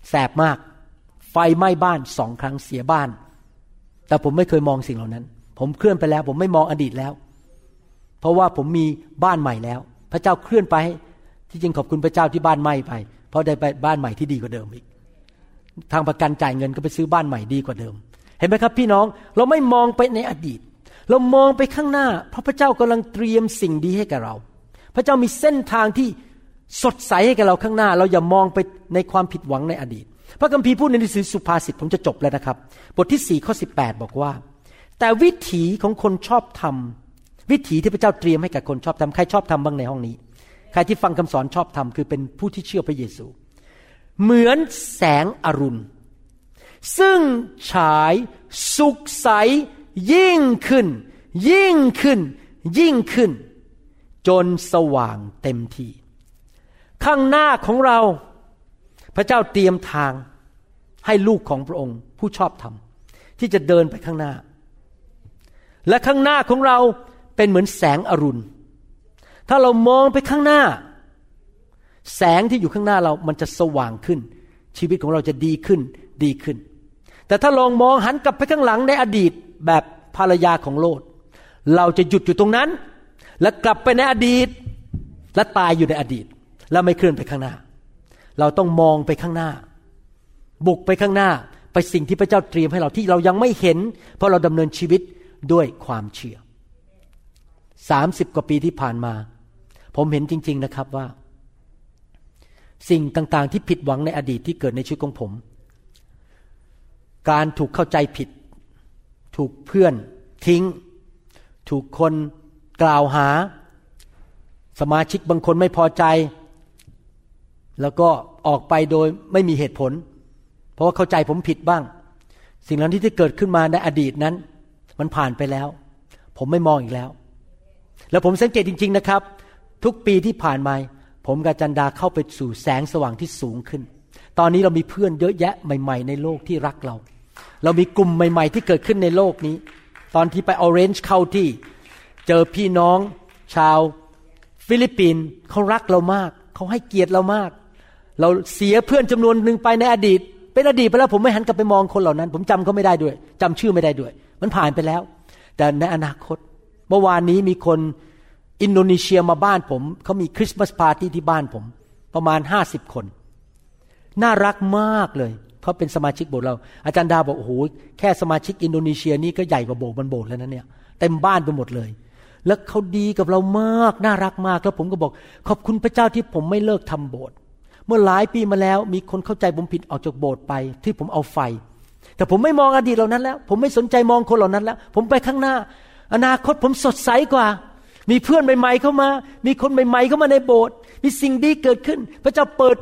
แสบมาก ไฟไหม้บ้านสองครั้งเสียบ้าน แต่ผมไม่เคยมองสิ่งเหล่านั้นผผมเคลื่อนไปแล้ว ผมไม่มองอดีตแล้ว เพราะว่าผมมีบ้านใหม่แล้ว พระเจ้าเคลื่อนไป ที่จริงขอบคุณพระเจ้าที่บ้านไหม้ไป เพราะได้ไปบ้านใหม่ที่ดีกว่าเดิมอีก ทางประกันจ่ายเงินก็ไปซื้อบ้านใหม่ดีกว่าเดิม เห็นไหมครับพี่น้องเราไม่มองไปในอดีต เรามองไปข้างหน้า เพราะพระเจ้ากำลังเตรียมสิ่งดีให้กับเรา พระเจ้ามีเส้นทางที่สดใสให้กับเราข้างหน้า เราอย่ามองไปในความผิดหวังในอดีต พระคัมภีร์พูดในหนังสือสุภาษิตผมจะจบแล้วนะครับ บทที่4ข้อ18 บอกว่า แต่วิถีของคนชอบธรรมวิถีที่พระเจ้าเตรียมให้กับคนชอบธรรมใครชอบธรรมบ้างในห้องนี้ ใครที่ฟังคำสอนชอบธรรมคือเป็นผู้ที่เชื่อพระเยซู เหมือนแสงอรุณ ซึ่งฉายสุขใสยิ่งขึ้น ยิ่งขึ้น ยิ่งขึ้น จนสว่างเต็มที่ ข้างหน้าของเรา พระเจ้าเตรียมทางให้ลูกของพระองค์ผู้ชอบธรรม ที่จะเดินไปข้างหน้า และข้างหน้าของเราเป็นเหมือนแสงอรุณ ถ้าเรามองไปข้างหน้า แสงที่อยู่ข้างหน้าเรามันจะสว่างขึ้น ชีวิตของเราจะดีขึ้นดีขึ้น แต่ถ้าลองมองหันกลับไปข้างหลังในอดีตแบบภรรยาของโลด เราจะหยุดอยู่ตรงนั้น และกลับไปในอดีต และตายอยู่ในอดีต แล้วไม่เคลื่อนไปข้างหน้า เราต้องมองไปข้างหน้า บุกไปข้างหน้าไปสิ่งที่พระเจ้าเตรียมให้เราที่เรายังไม่เห็น เพราะเราดำเนินชีวิตด้วยความเชื่อสามสิบกว่าปีที่ผ่านมา ผมเห็นจริง ๆนะครับว่า สิ่งต่างๆที่ผิดหวังในอดีตที่เกิดในชีวิตของผม การถูกเข้าใจผิด ถูกเพื่อนทิ้ง ถูกคนกล่าวหา สมาชิกบางคนไม่พอใจ แล้วก็ออกไปโดยไม่มีเหตุผล เพราะว่าเข้าใจผมผิดบ้าง สิ่งเหล่านี้ที่เกิดขึ้นมาในอดีตนั้น มันผ่านไปแล้ว ผมไม่มองอีกแล้ว แล้วผมสังเกตจริง ๆนะครับ ทุกปีที่ผ่านมาผมกับอาจารย์ดาเข้าไปสู่แสงสว่างที่สูงขึ้น ตอนนี้เรามีเพื่อนเยอะแยะใหม่ ๆ ในโลกที่รักเรา เรามีกลุ่มใหม่ ๆ ที่เกิดขึ้นในโลกนี้ ตอนที่ไป Orange County เจอพี่น้องชาวฟิลิปปินส์เขารักเรามาก เขาให้เกียรติเรามาก เราเสียเพื่อนจำนวนหนึ่งไปในอดีต เป็นอดีตไปแล้วผมไม่หันกลับไปมองคนเหล่านั้น ผมจำเขาไม่ได้ด้วยจำชื่อไม่ได้ด้วย มันผ่านไปแล้ว แต่ในอนาคต เมื่อวานนี้มีคนอินโดนีเซียมาบ้านผม เขามี Christmas party ที่บ้านผม ประมาณห้าสิบคน น่ารักมากเลยเขาเป็นสมาชิกโบสถ์เรา อาจารย์ดาบอกโอ้โหแค่สมาชิกอินโดนีเซียนี่ก็ใหญ่กว่าโบสถ์บางโบสถ์แล้วนะเนี่ยเต็มบ้านไปหมดเลย แล้วเขาดีกับเรามากน่ารักมากแล้วผมก็บอก ขอบคุณพระเจ้าที่ผมไม่เลิกทำโบสถ์เมื่อหลายปีมาแล้ว มีคนเข้าใจผมผิดออกจากโบสถ์ไป ที่ผมเอาไฟ แต่ผมไม่มองอดีตเหล่านั้นแล้ว ผมไม่สนใจมองคนเหล่านั้นแล้ว ผมไปข้างหน้า อนาคตผมสดใสกว่า มีเพื่อนใหม่ๆเข้ามา มีคนใหม่ๆเข้ามาในโบสถ์มีสิ่งดีเกิดขึ้น พระเจ้าเปิด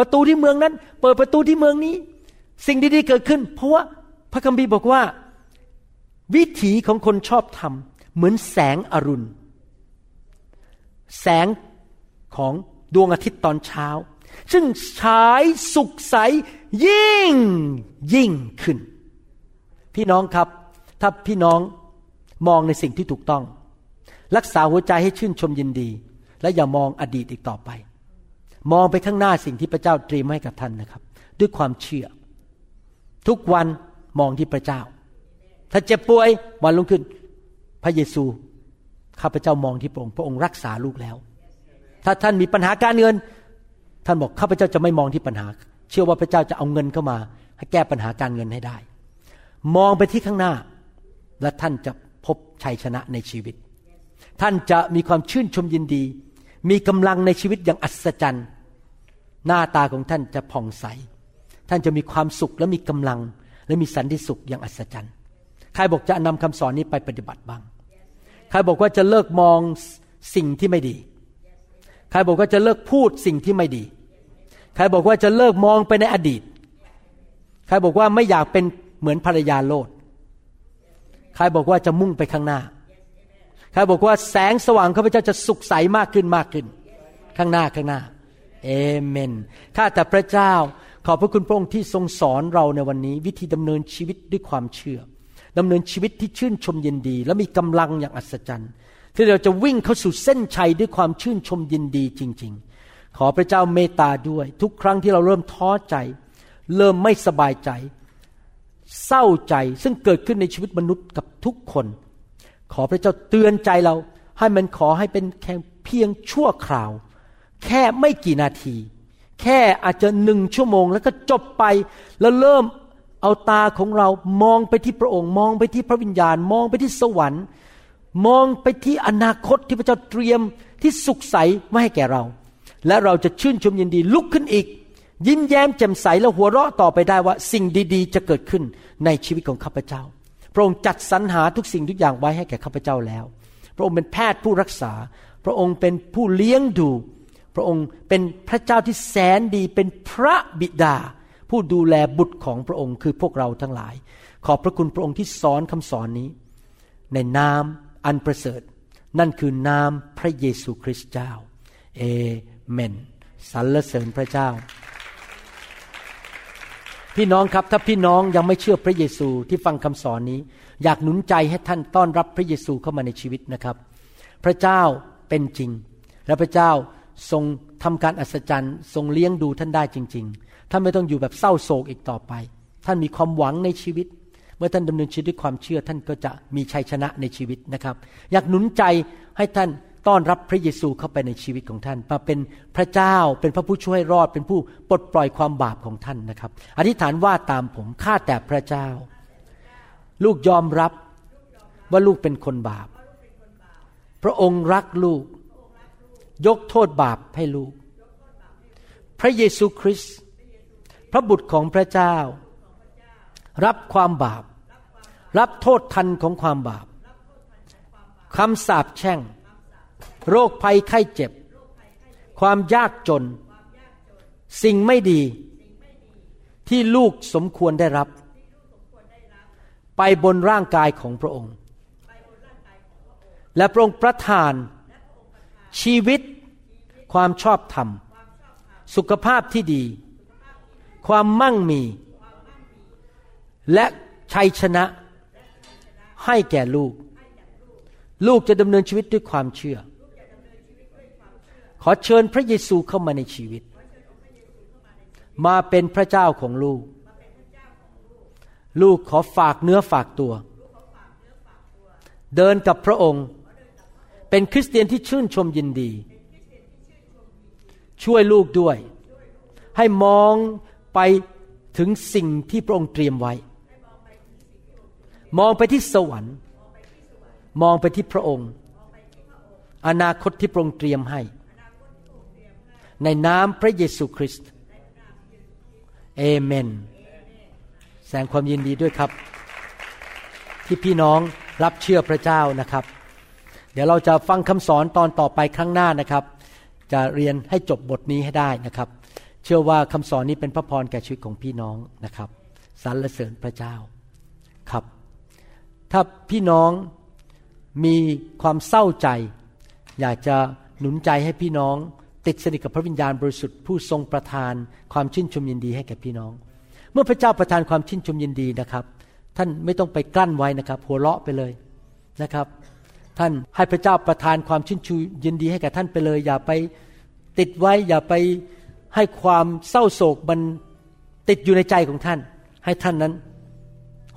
ประตูที่เมืองนั้น เปิดประตูที่เมืองนี้ สิ่งดีๆเกิดขึ้น เพราะว่าพระคัมภีร์บอกว่า วิถีของคนชอบธรรม เหมือนแสงอรุณ แสงของดวงอาทิตย์ตอนเช้า ซึ่งฉายสุกใสยิ่งยิ่งขึ้น พี่น้องครับ ถ้าพี่น้องมองในสิ่งที่ถูกต้อง รักษาหัวใจให้ชื่นชมยินดี และอย่ามองอดีตอีกต่อไป มองไปข้างหน้าสิ่งที่พระเจ้าเตรียมให้กับท่านนะครับ ด้วยความเชื่อ ทุกวันมองที่พระเจ้า ถ้าเจ็บป่วยวันลงขึ้น พระเยซูข้าพเจ้ามองที่พระองค์พระองค์รักษาลูกแล้ว ถ้าท่านมีปัญหาการเงิน ท่านบอกข้าพเจ้าจะไม่มองที่ปัญหา เชื่อว่าพระเจ้าจะเอาเงินเข้ามา ให้แก้ปัญหาการเงินให้ได้ มองไปที่ข้างหน้า และท่านจะพบชัยชนะในชีวิต ท่านจะมีความชื่นชมยินดี มีกำลังในชีวิตอย่างอัศจรรย์ หน้าตาของท่านจะผ่องใส ท่านจะมีความสุขและมีกำลัง และมีสันติสุขอย่างอัศจรรย์ ใครบอกจะนำคำสอนนี้ไปปฏิบัติบ้าง ใครบอกว่าจะเลิกมองสิ่งที่ไม่ดี ใครบอกว่าจะเลิกพูดสิ่งที่ไม่ดี ใครบอกว่าจะเลิกมองไปในอดีต ใครบอกว่าไม่อยากเป็นเหมือนภรรยาโลด ใครบอกว่าจะมุ่งไปข้างหน้า ใครบอกว่าแสงสว่างข้าพเจ้าจะสุขใสมากขึ้นมากขึ้น ข้างหน้าข้างหน้าเอเมนข้าแต่พระเจ้าขอบพระคุณพระองค์ที่ทรงสอนเราในวันนี้ วิธีดำเนินชีวิตด้วยความเชื่อดำเนินชีวิตที่ชื่นชมยินดี และมีกำลังอย่างอัศจรรย์ที่เราจะวิ่งเข้าสู่เส้นชัยด้วยความชื่นชมยินดีจริง ๆ ขอพระเจ้าเมตตาด้วย ทุกครั้งที่เราเริ่มท้อใจ เริ่มไม่สบายใจ เศร้าใจซึ่งเกิดขึ้นในชีวิตมนุษย์กับทุกคน ขอพระเจ้าเตือนใจเรา ให้มันขอให้เป็นแค่เพียงชั่วคราว แค่ไม่กี่นาที แค่อาจจะหนึ่งชั่วโมง แล้วก็จบไปแล้วเริ่มเอาตาของเรามองไปที่พระองค์ มองไปที่พระวิญญาณ มองไปที่สวรรค์ มองไปที่อนาคตที่พระเจ้าเตรียมที่สุขใสไว้ให้แก่เรา และเราจะชื่นชมยินดีลุกขึ้นอีก ยิ้มแย้มแจ่มใสและหัวเราะต่อไปได้ว่าสิ่งดีๆ จะเกิดขึ้นในชีวิตของข้าพเจ้า พระองค์จัดสรรหาทุกสิ่งทุกอย่างไว้ให้แก่ข้าพเจ้าแล้ว พระองค์เป็นแพทย์ผู้รักษา พระองค์เป็นผู้เลี้ยงดู พระองค์เป็นพระเจ้าที่แสนดี เป็นพระบิดา ผู้ดูแลบุตรของพระองค์คือพวกเราทั้งหลาย ขอบพระคุณพระองค์ที่สอนคำสอนนี้ ในนามอันประเสริฐ นั่นคือนามพระเยซูคริสต์เจ้า เอเมนสรรเสริญพระเจ้า พี่น้องครับถ้าพี่น้องยังไม่เชื่อพระเยซูที่ฟังคำสอนนี้ อยากหนุนใจให้ท่านต้อนรับพระเยซูเข้ามาในชีวิตนะครับ พระเจ้าเป็นจริง และพระเจ้าทรงทำการอัศจรรย์ ทรงเลี้ยงดูท่านได้จริง ๆ ท่านไม่ต้องอยู่แบบเศร้าโศกอีกต่อไป ท่านมีความหวังในชีวิต เมื่อท่านดำเนินชีวิตด้วยความเชื่อท่านก็จะมีชัยชนะในชีวิตนะครับ อยากหนุนใจให้ท่าน ต้อนรับพระเยซูเข้าไปในชีวิตของท่านมาเป็นพระเจ้าเป็นพระผู้ช่วยรอดเป็นผู้ปลดปล่อยความบาปของท่านนะครับ อธิษฐานว่าตามผมข้าแต่พระเจ้า ลูกยอมรับว่าลูกเป็นคนบาป พระองค์รักลูก ยกโทษบาปให้ลูก พระเยซูคริสต์พระบุตรของพระเจ้า รับความบาป รับโทษทันของความบาปคำสาปแช่ง โรคภัยไข้เจ็บ ความยากจน สิ่งไม่ดี ที่ลูกสมควรได้รับ ไปบนร่างกายของพระองค์ และพระองค์ประทาน ชีวิต ความชอบธรรม สุขภาพที่ดี ความมั่งมี และชัยชนะให้แก่ลูก ลูกจะดำเนินชีวิตด้วยความเชื่อ ขอเชิญพระเยซูเข้ามาในชีวิต มาเป็นพระเจ้าของลูก ลูกขอฝากเนื้อฝากตัว เดินกับพระองค์ เป็นคริสเตียนที่ชื่นชมยินดี ช่วยลูกด้วย ให้มองไปถึงสิ่งที่พระองค์เตรียมไว้ มองไปที่สวรรค์ มองไปที่พระองค์ อนาคตที่พระองค์เตรียมให้ ในนามพระเยซูคริสต์เอเมน แสดงความยินดีด้วยครับ ที่พี่น้องรับเชื่อพระเจ้านะครับ เดี๋ยวเราจะฟังคำสอนตอนต่อไปครั้งหน้านะครับ จะเรียนให้จบบทนี้ให้ได้นะครับ เชื่อว่าคำสอนนี้เป็นพระพรแก่ชีวิตของพี่น้องนะครับสรรเสริญพระเจ้าครับ ถ้าพี่น้องมีความเศร้าใจ อยากจะหนุนใจให้พี่น้อง ติดสนิทกับพระวิญญาณบริสุทธิ์ผู้ทรงประทานความชื่นชมยินดีให้แก่พี่น้อง เมื่อพระเจ้าประทานความชื่นชมยินดีนะครับ ท่านไม่ต้องไปกลั้นไว้นะครับ หัวเราะไปเลยนะครับ ท่านให้พระเจ้าประทานความชื่นชูยินดีให้แก่ท่านไปเลย อย่าไปติดไว้ อย่าไปให้ความเศร้าโศกมันติดอยู่ในใจของท่าน ให้ท่านนั้น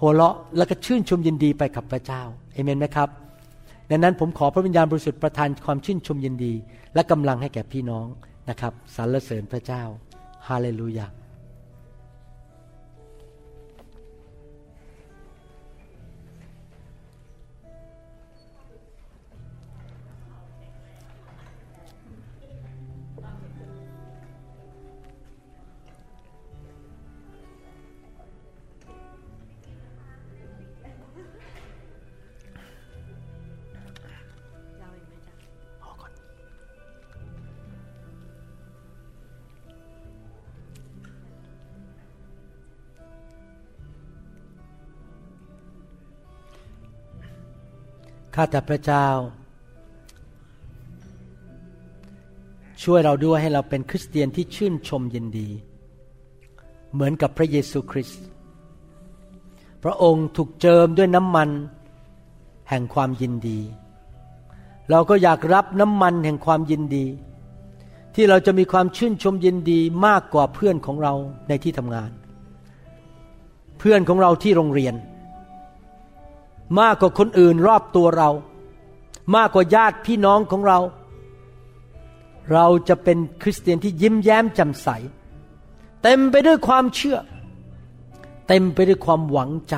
หัวเราะแล้วก็ชื่นชมยินดีไปกับพระเจ้าเอเมนไหมครับดังนั้นผมขอพระวิญญาณบริสุทธิ์ประทานความชื่นชมยินดี และกำลังให้แก่พี่น้องนะครับสรรเสริญพระเจ้า ฮาเลลูยา ข้าแต่พระเจ้า ช่วยเราด้วยให้เราเป็นคริสเตียนที่ชื่นชมยินดี เหมือนกับพระเยซูคริสต์พระองค์ถูกเจิมด้วยน้ำมันแห่งความยินดี เราก็อยากรับน้ำมันแห่งความยินดี ที่เราจะมีความชื่นชมยินดีมากกว่าเพื่อนของเราในที่ทำงาน เพื่อนของเราที่โรงเรียน มากกว่าคนอื่นรอบตัวเรา มากกว่าญาติพี่น้องของเรา เราจะเป็นคริสเตียนที่ยิ้มแย้มแจ่มใส เต็มไปด้วยความเชื่อ เต็มไปด้วยความหวังใจ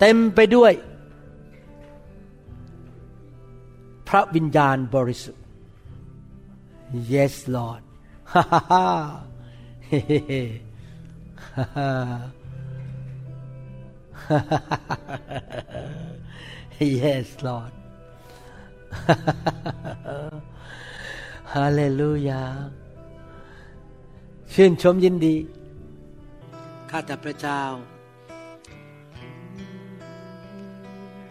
เต็มไปด้วย พระวิญญาณบริสุทธิ์ yes Lord ฮ่าฮ่าฮ่าฮ่า yes Lord ฮาเลลูยาชื่นชมยินดี ข้าแต่พระเจ้า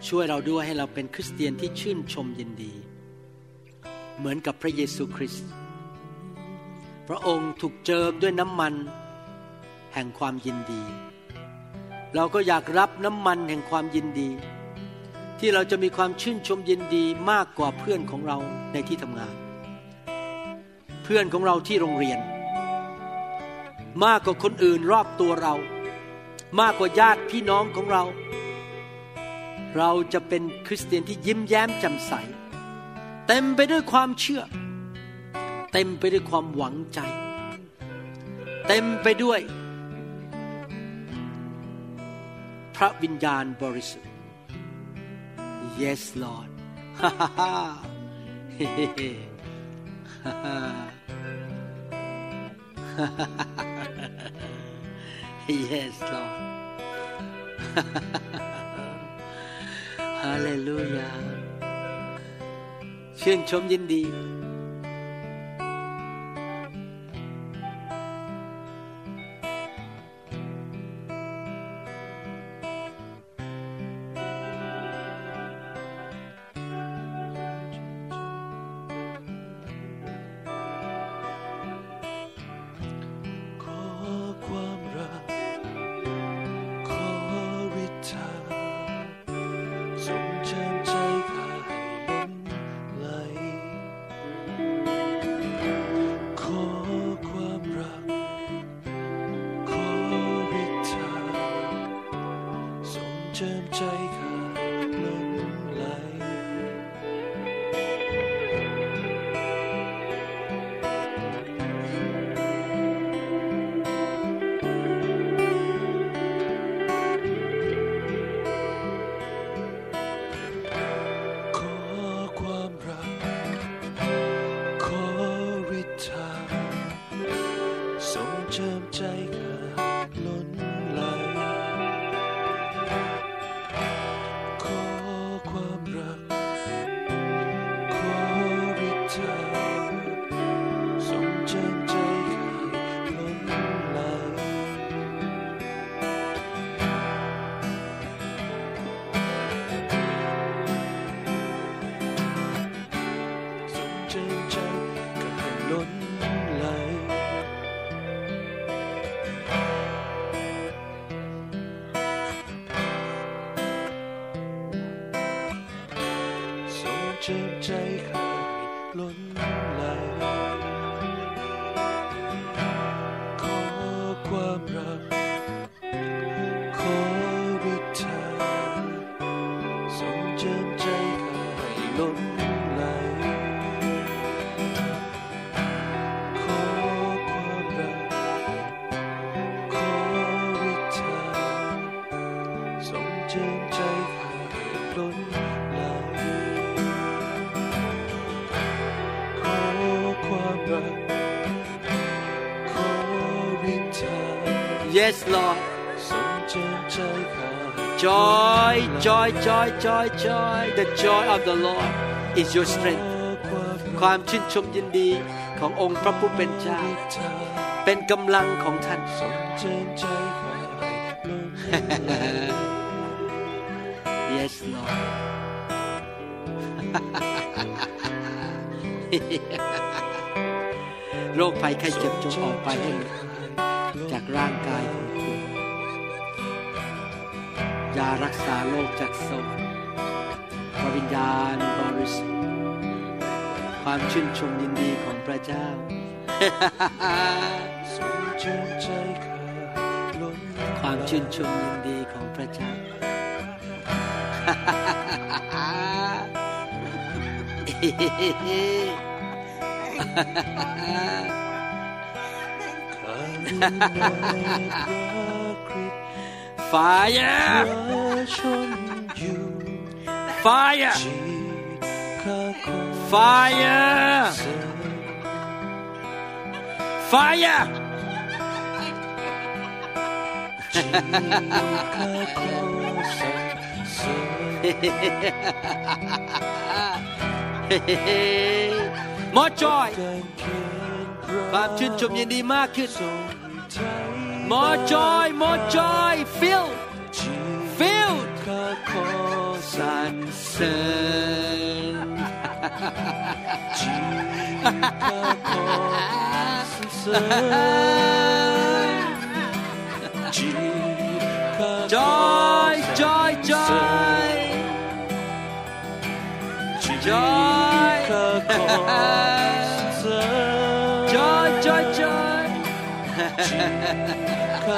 ช่วยเราด้วยให้เราเป็นคริสเตียนที่ชื่นชมยินดี เหมือนกับพระเยซูคริสต์ พระองค์ถูกเจิมด้วยน้ำมัน แห่งความยินดี เราก็อยากรับน้ำมันแห่งความยินดี ที่เราจะมีความชื่นชมยินดีมากกว่าเพื่อนของเราในที่ทำงาน เพื่อนของเราที่โรงเรียน มากกว่าคนอื่นรอบตัวเรา มากกว่าญาติพี่น้องของเรา เราจะเป็นคริสเตียนที่ยิ้มแย้มแจ่มใส เต็มไปด้วยความเชื่อ เต็มไปด้วยความหวังใจ เต็มไปด้วย ระวิญญาณบริสุทธิ์ yes Lord ฮ่าฮ่าฮ่าเฮ้เฮ้เฮ้ฮ่าฮ่า yes Lord ฮาเลลูยาชื่นชมยินดี joy joy joy joy the joy of the Lord is your strength ความชื่นชมยินดีขององค์พระผู้เป็นเจ้า เป็นกำลังของท่านทรงเจิมใจข้าให้ล้นไหล yes Lord โรคภัยไข้เจ็บจงออกไปให้หมดจากร่างกายของคุณ ยารักษาโรคจากสวรรค์พระวิญญาณบริสุทธิ์ความชื่นชมยินดีของพระเจ้าทรงเจิมใจข้าให้ล้นความชื่นชมยินดีของพระเจ้า Fire! ช นอยู่ Fire! ข้าขอ Fire! Fire! ข้าขอสรรเสริญ More joy การเขียนพระ ความชื่นชมยินดีมากขึ้น ทรงใจ More joy More joy Fill ชีวิต Fill ข้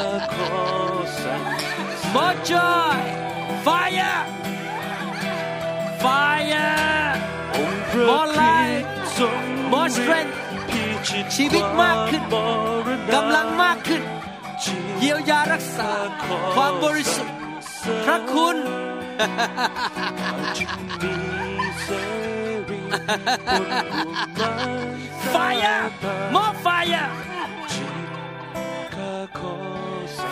ข้าขอสรร More joy Fire Fire More light More strength ชีวิตมากขึ้นกำลังมากขึ้น เยียวยารักษา ความบริสุทธิ์พระคุณ Fire More fire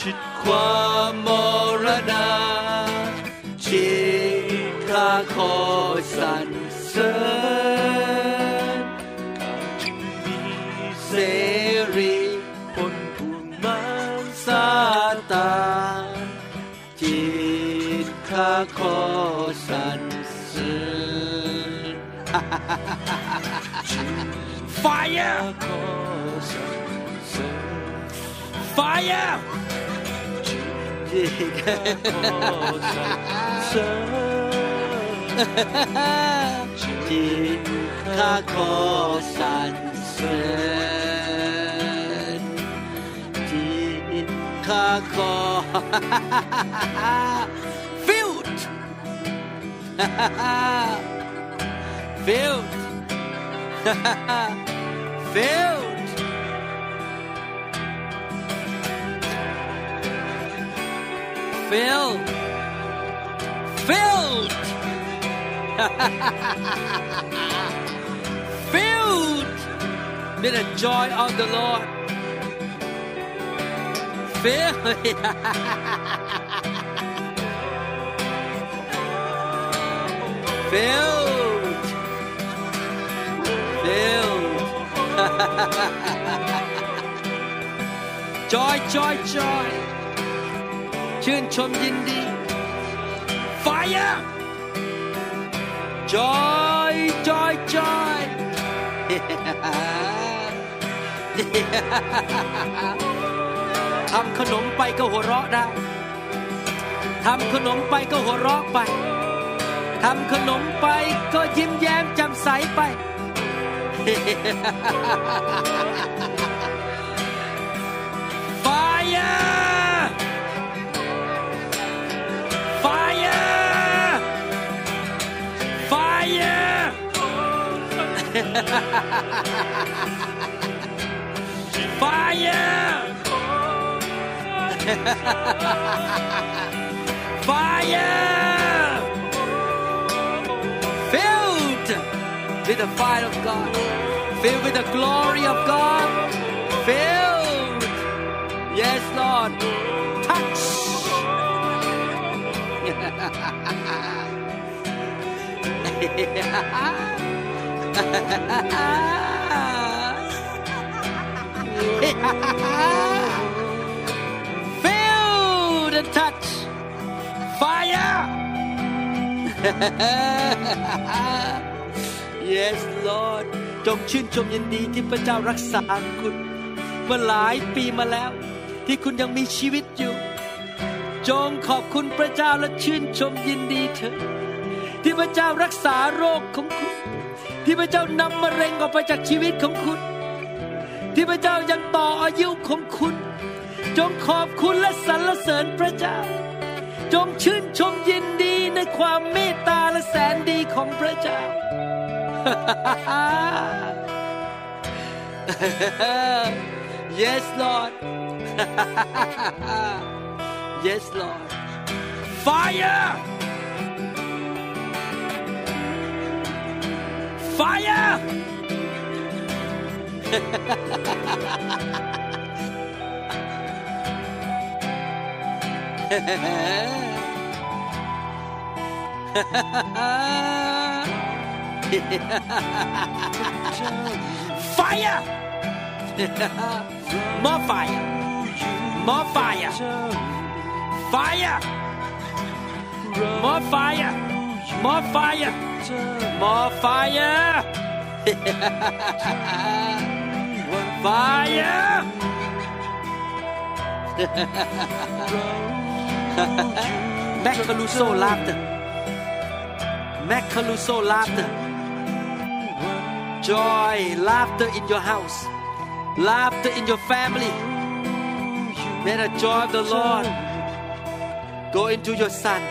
ชิตควคาวามมรณะจิตข้าขอสรรเสริญจึงมีเสเสรีผลบุญมารซาตานจิตข้าขอสรรเสริญ Fire ขอสรรเสริญ Fire จิตขอสรร filled filled filled with the joy of the Lord. Filled. filled. Filled. joy, joy, joy. ชื่นชมยินดี Fire. Joy, joy, joy. ทำขนมไปก็หัวเราะได้ทำขนมไปก็หัวเราะไปทำขนมไปก็ยิ้มแย้มแจ่มใสไป Fire! Fire! Fire! Fire! Fire! Filled with the fire of God. Filled with the glory of God. Filled. Yes, Lord. Filled and touch. Fire. yes Lord จงชื่นชมยินดีที่พระเจ้ารักษาคุณเมื่อหลายปีมาแล้ว ที่คุณยังมีชีวิตอยู่ จงขอบคุณพระเจ้าและชื่นชมยินดีเถอะที่พระเจ้ารักษาโรคของคุณ ที่พระเจ้านำมะเร็งออกไปจากชีวิตของคุณ ที่พระเจ้ายังต่ออายุของคุณ จงขอบคุณและสรรเสริญพระเจ้า จงชื่นชมยินดีในความเมตตาและแสนดีของพระเจ้า yes Lord yes Lord. Fire! Fire! Fire! More fire. More fire fire. More fire. More fire. More fire. Fire. Macaluso laughter Macaluso laughter Joy laughter in your house. Laughter in your family. May the joy of the Lord go into your son.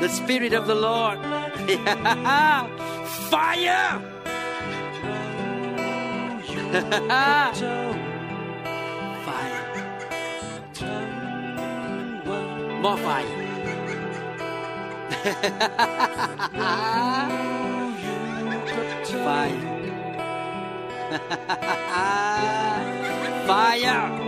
The spirit of the Lord. Fire! Fire. More fire. Fire. Fire. fire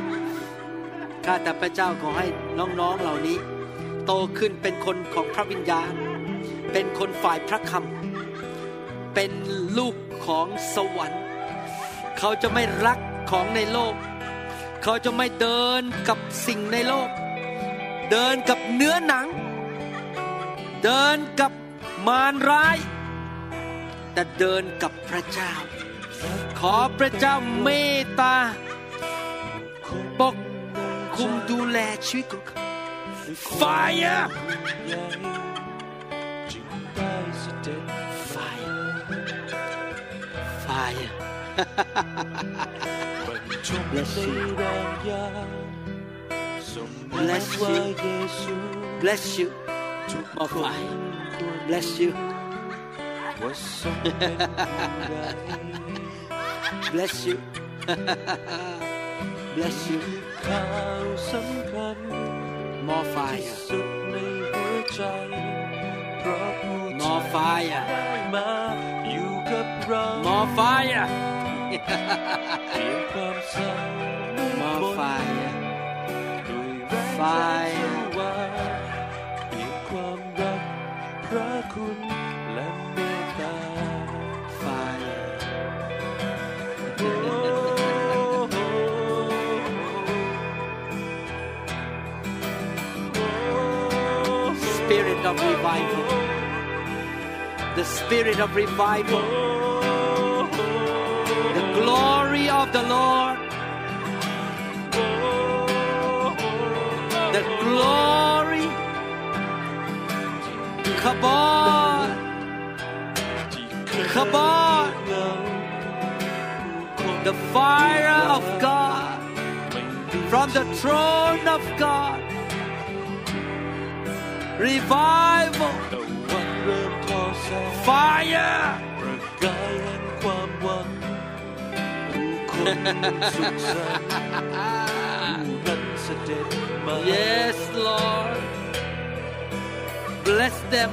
ข้าแต่พระเจ้าขอให้น้องๆเหล่านี้ โตขึ้นเป็นคนของพระวิญญาณ เป็นคนฝ่ายพระคำเป็นลูกของสวรรค์ เขาจะไม่รักของในโลก เขาจะไม่เดินกับสิ่งในโลก เดินกับเนื้อหนัง เดินกับมารร้าย แต่เดินกับพระเจ้า ขอพระเจ้าเมตตาปก 共度来去更可 fire! Fire. Fire. Bless you. Bless you. Bless you. Oh, fire. Bless you. Bless you. Bless you. ข่าวสำคัญ More ที่ fire สุดในหัวใจ เพราะผู้ More fire ได้มาอยู่กับเรา More fire เปลี่ยนความเศร้า More fire ด้วยแรง Fire สว่างเปลี่ยนความรักพระคุณ revival. The Spirit of revival. The glory of the Lord. The glory. Come on Come on The fire of God. From the throne of God revival, fire. yes, Lord. Bless them.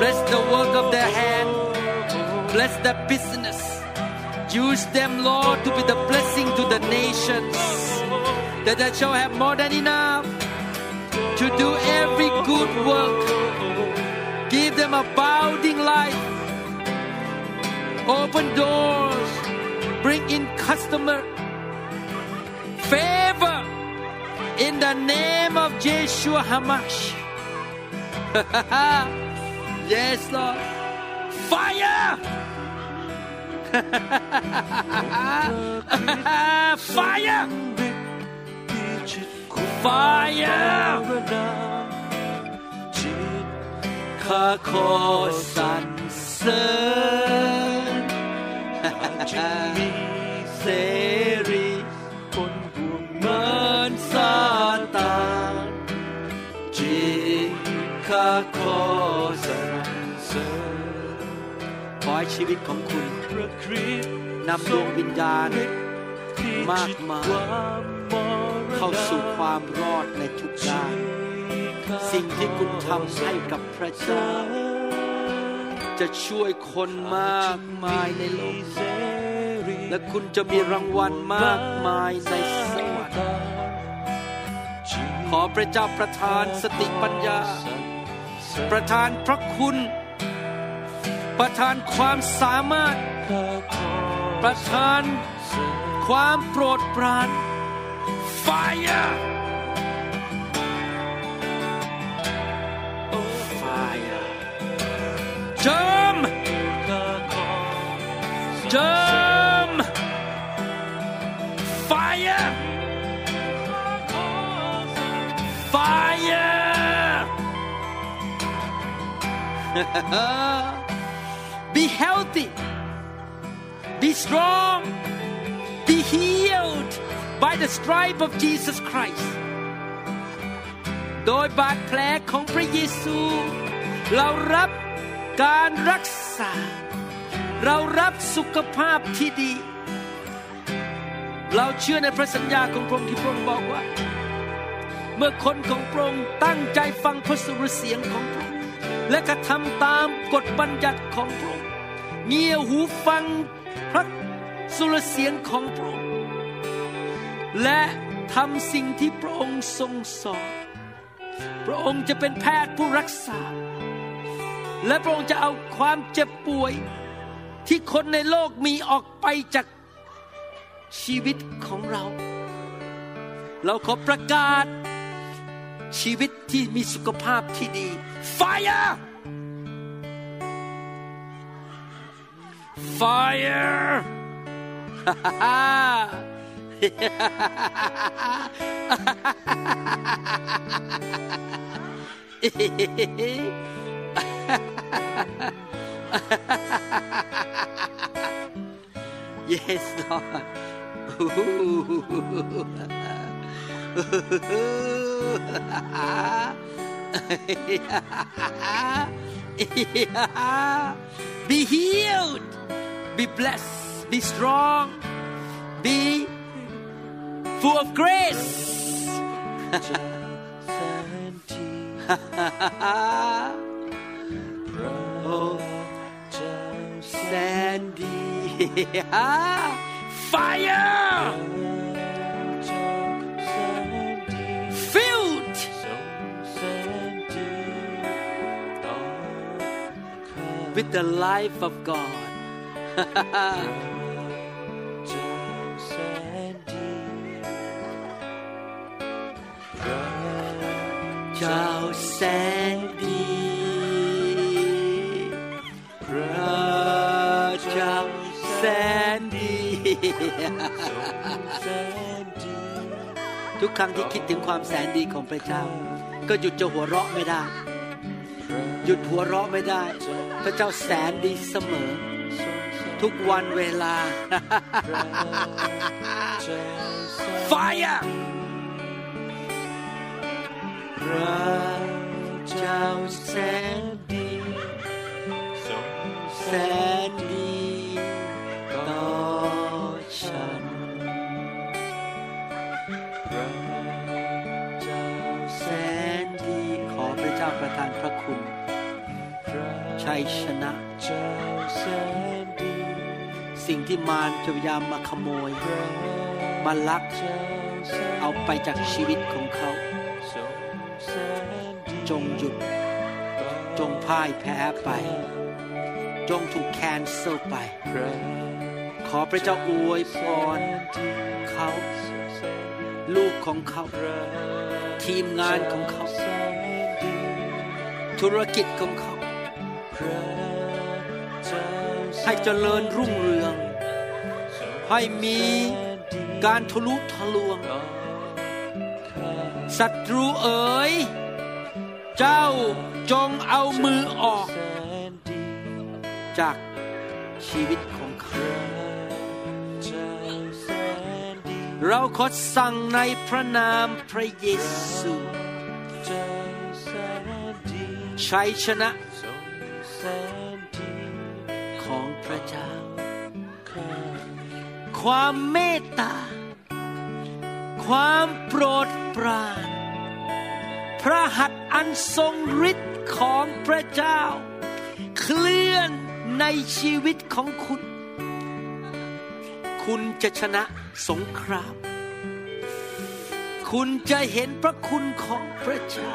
Bless the work of their hand. Bless their business. Use them, Lord, to be the blessing to the nations. That they shall have more than enough to do every good work give them abounding life open doors bring in customer favor in the name of Yeshua Hamash. yes, Lord. Fire! Fire! Fire! จิตข้าขอสรรเสริญจึงมีเสรีคนบวงเหมือนซาตานจิตข้าขอสรรเสริญขอให้ชีวิตของคุณนำดวงวิญญาณมากมาย เข้าสู่ความรอดในทุกด้านสิ่งที่คุณทำให้กับพระเจ้า จะช่วยคนมากมายในโลก และคุณจะมีรางวัลมากมายในสวรรค์ขอพระเจ้าประทานสติปัญญา ประทานพระคุณ ประทานความสามารถ ประทานความโปรดปราน Fire Fire เจิมเจิม Fire Fire Be healthy Be strong Be healed by the stripe of Jesus Christ โดยบาดแผลของพระเยซู เรารับการรักษา เรารับสุขภาพที่ดี เราเชื่อในพระสัญญาของพระองค์ที่พระองค์บอกว่า เมื่อคนของพระองค์ตั้งใจฟังพระสุรเสียงของพระองค์และกระทำตามกฎบัญญัติของพระองค์เงี่ยหูฟังพระสุรเสียงของพระองค์ และทำสิ่งที่พระองค์ทรงสอน พระองค์จะเป็นแพทย์ผู้รักษา และพระองค์จะเอาความเจ็บป่วย ที่คนในโลกมีออกไปจากชีวิตของเรา เราขอประกาศชีวิตที่มีสุขภาพที่ดี Fire Fire yes Lord. Be healed. Be blessed. Be strong. Be full of grace. oh, Sandy. Fire! Filled! With the life of God. ทุกครั้งที่คิดถึงความแสนดีของพระเจ้า ก็หยุดจะหัวเราะไม่ได้ หยุดหัวเราะไม่ได้ พระเจ้าแสนดีเสมอ ทุกวันเวลา fire พระเจ้าแสนดีแสน งที่มารจะพยายามมาขโมย มาลักเจ้าแสนเอาไปจากชีวิตของเขาทรงแสนดีจงหยุด จงพ่ายแพ้ไป จงถูกแคนเซิลไปพระขอพระเจ้าอวยพรเขา ลูกของเขา ทีมงานของเขาแสนดีธุรกิจของเขา ให้เจริญรุ่งเรือง ให้มีการทะลุทะลวงศัตรูเอ๋ย เจ้าจงเอามือออกแสนดีจากชีวิตของเขาเจ้าแสนดีเราขอสั่งในพระนามพระเยซูเจ้าแสนดีชัยชนะทรง แสนดีของพระเจ้าข้าความเมตตา ความโปรดปราน พระหัตถ์อันทรงฤทธิ์ของพระเจ้า เคลื่อนในชีวิตของคุณ คุณจะชนะสงคราม คุณจะเห็นพระคุณของพระเจ้า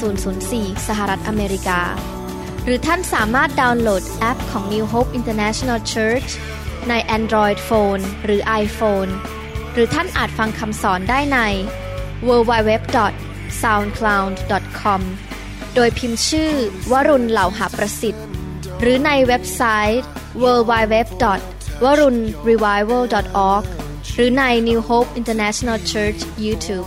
98004 สหรัฐอเมริกา หรือท่านสามารถดาวน์โหลดแอปของ New Hope International Church ใน Android Phone หรือ iPhone หรือท่านอาจฟังคำสอนได้ใน www.soundcloud.com โดยพิมพ์ชื่อ วรุณเหล่าหาประสิทธิ์ หรือในเว็บไซต์ www.warunrevival.org หรือใน New Hope International Church YouTube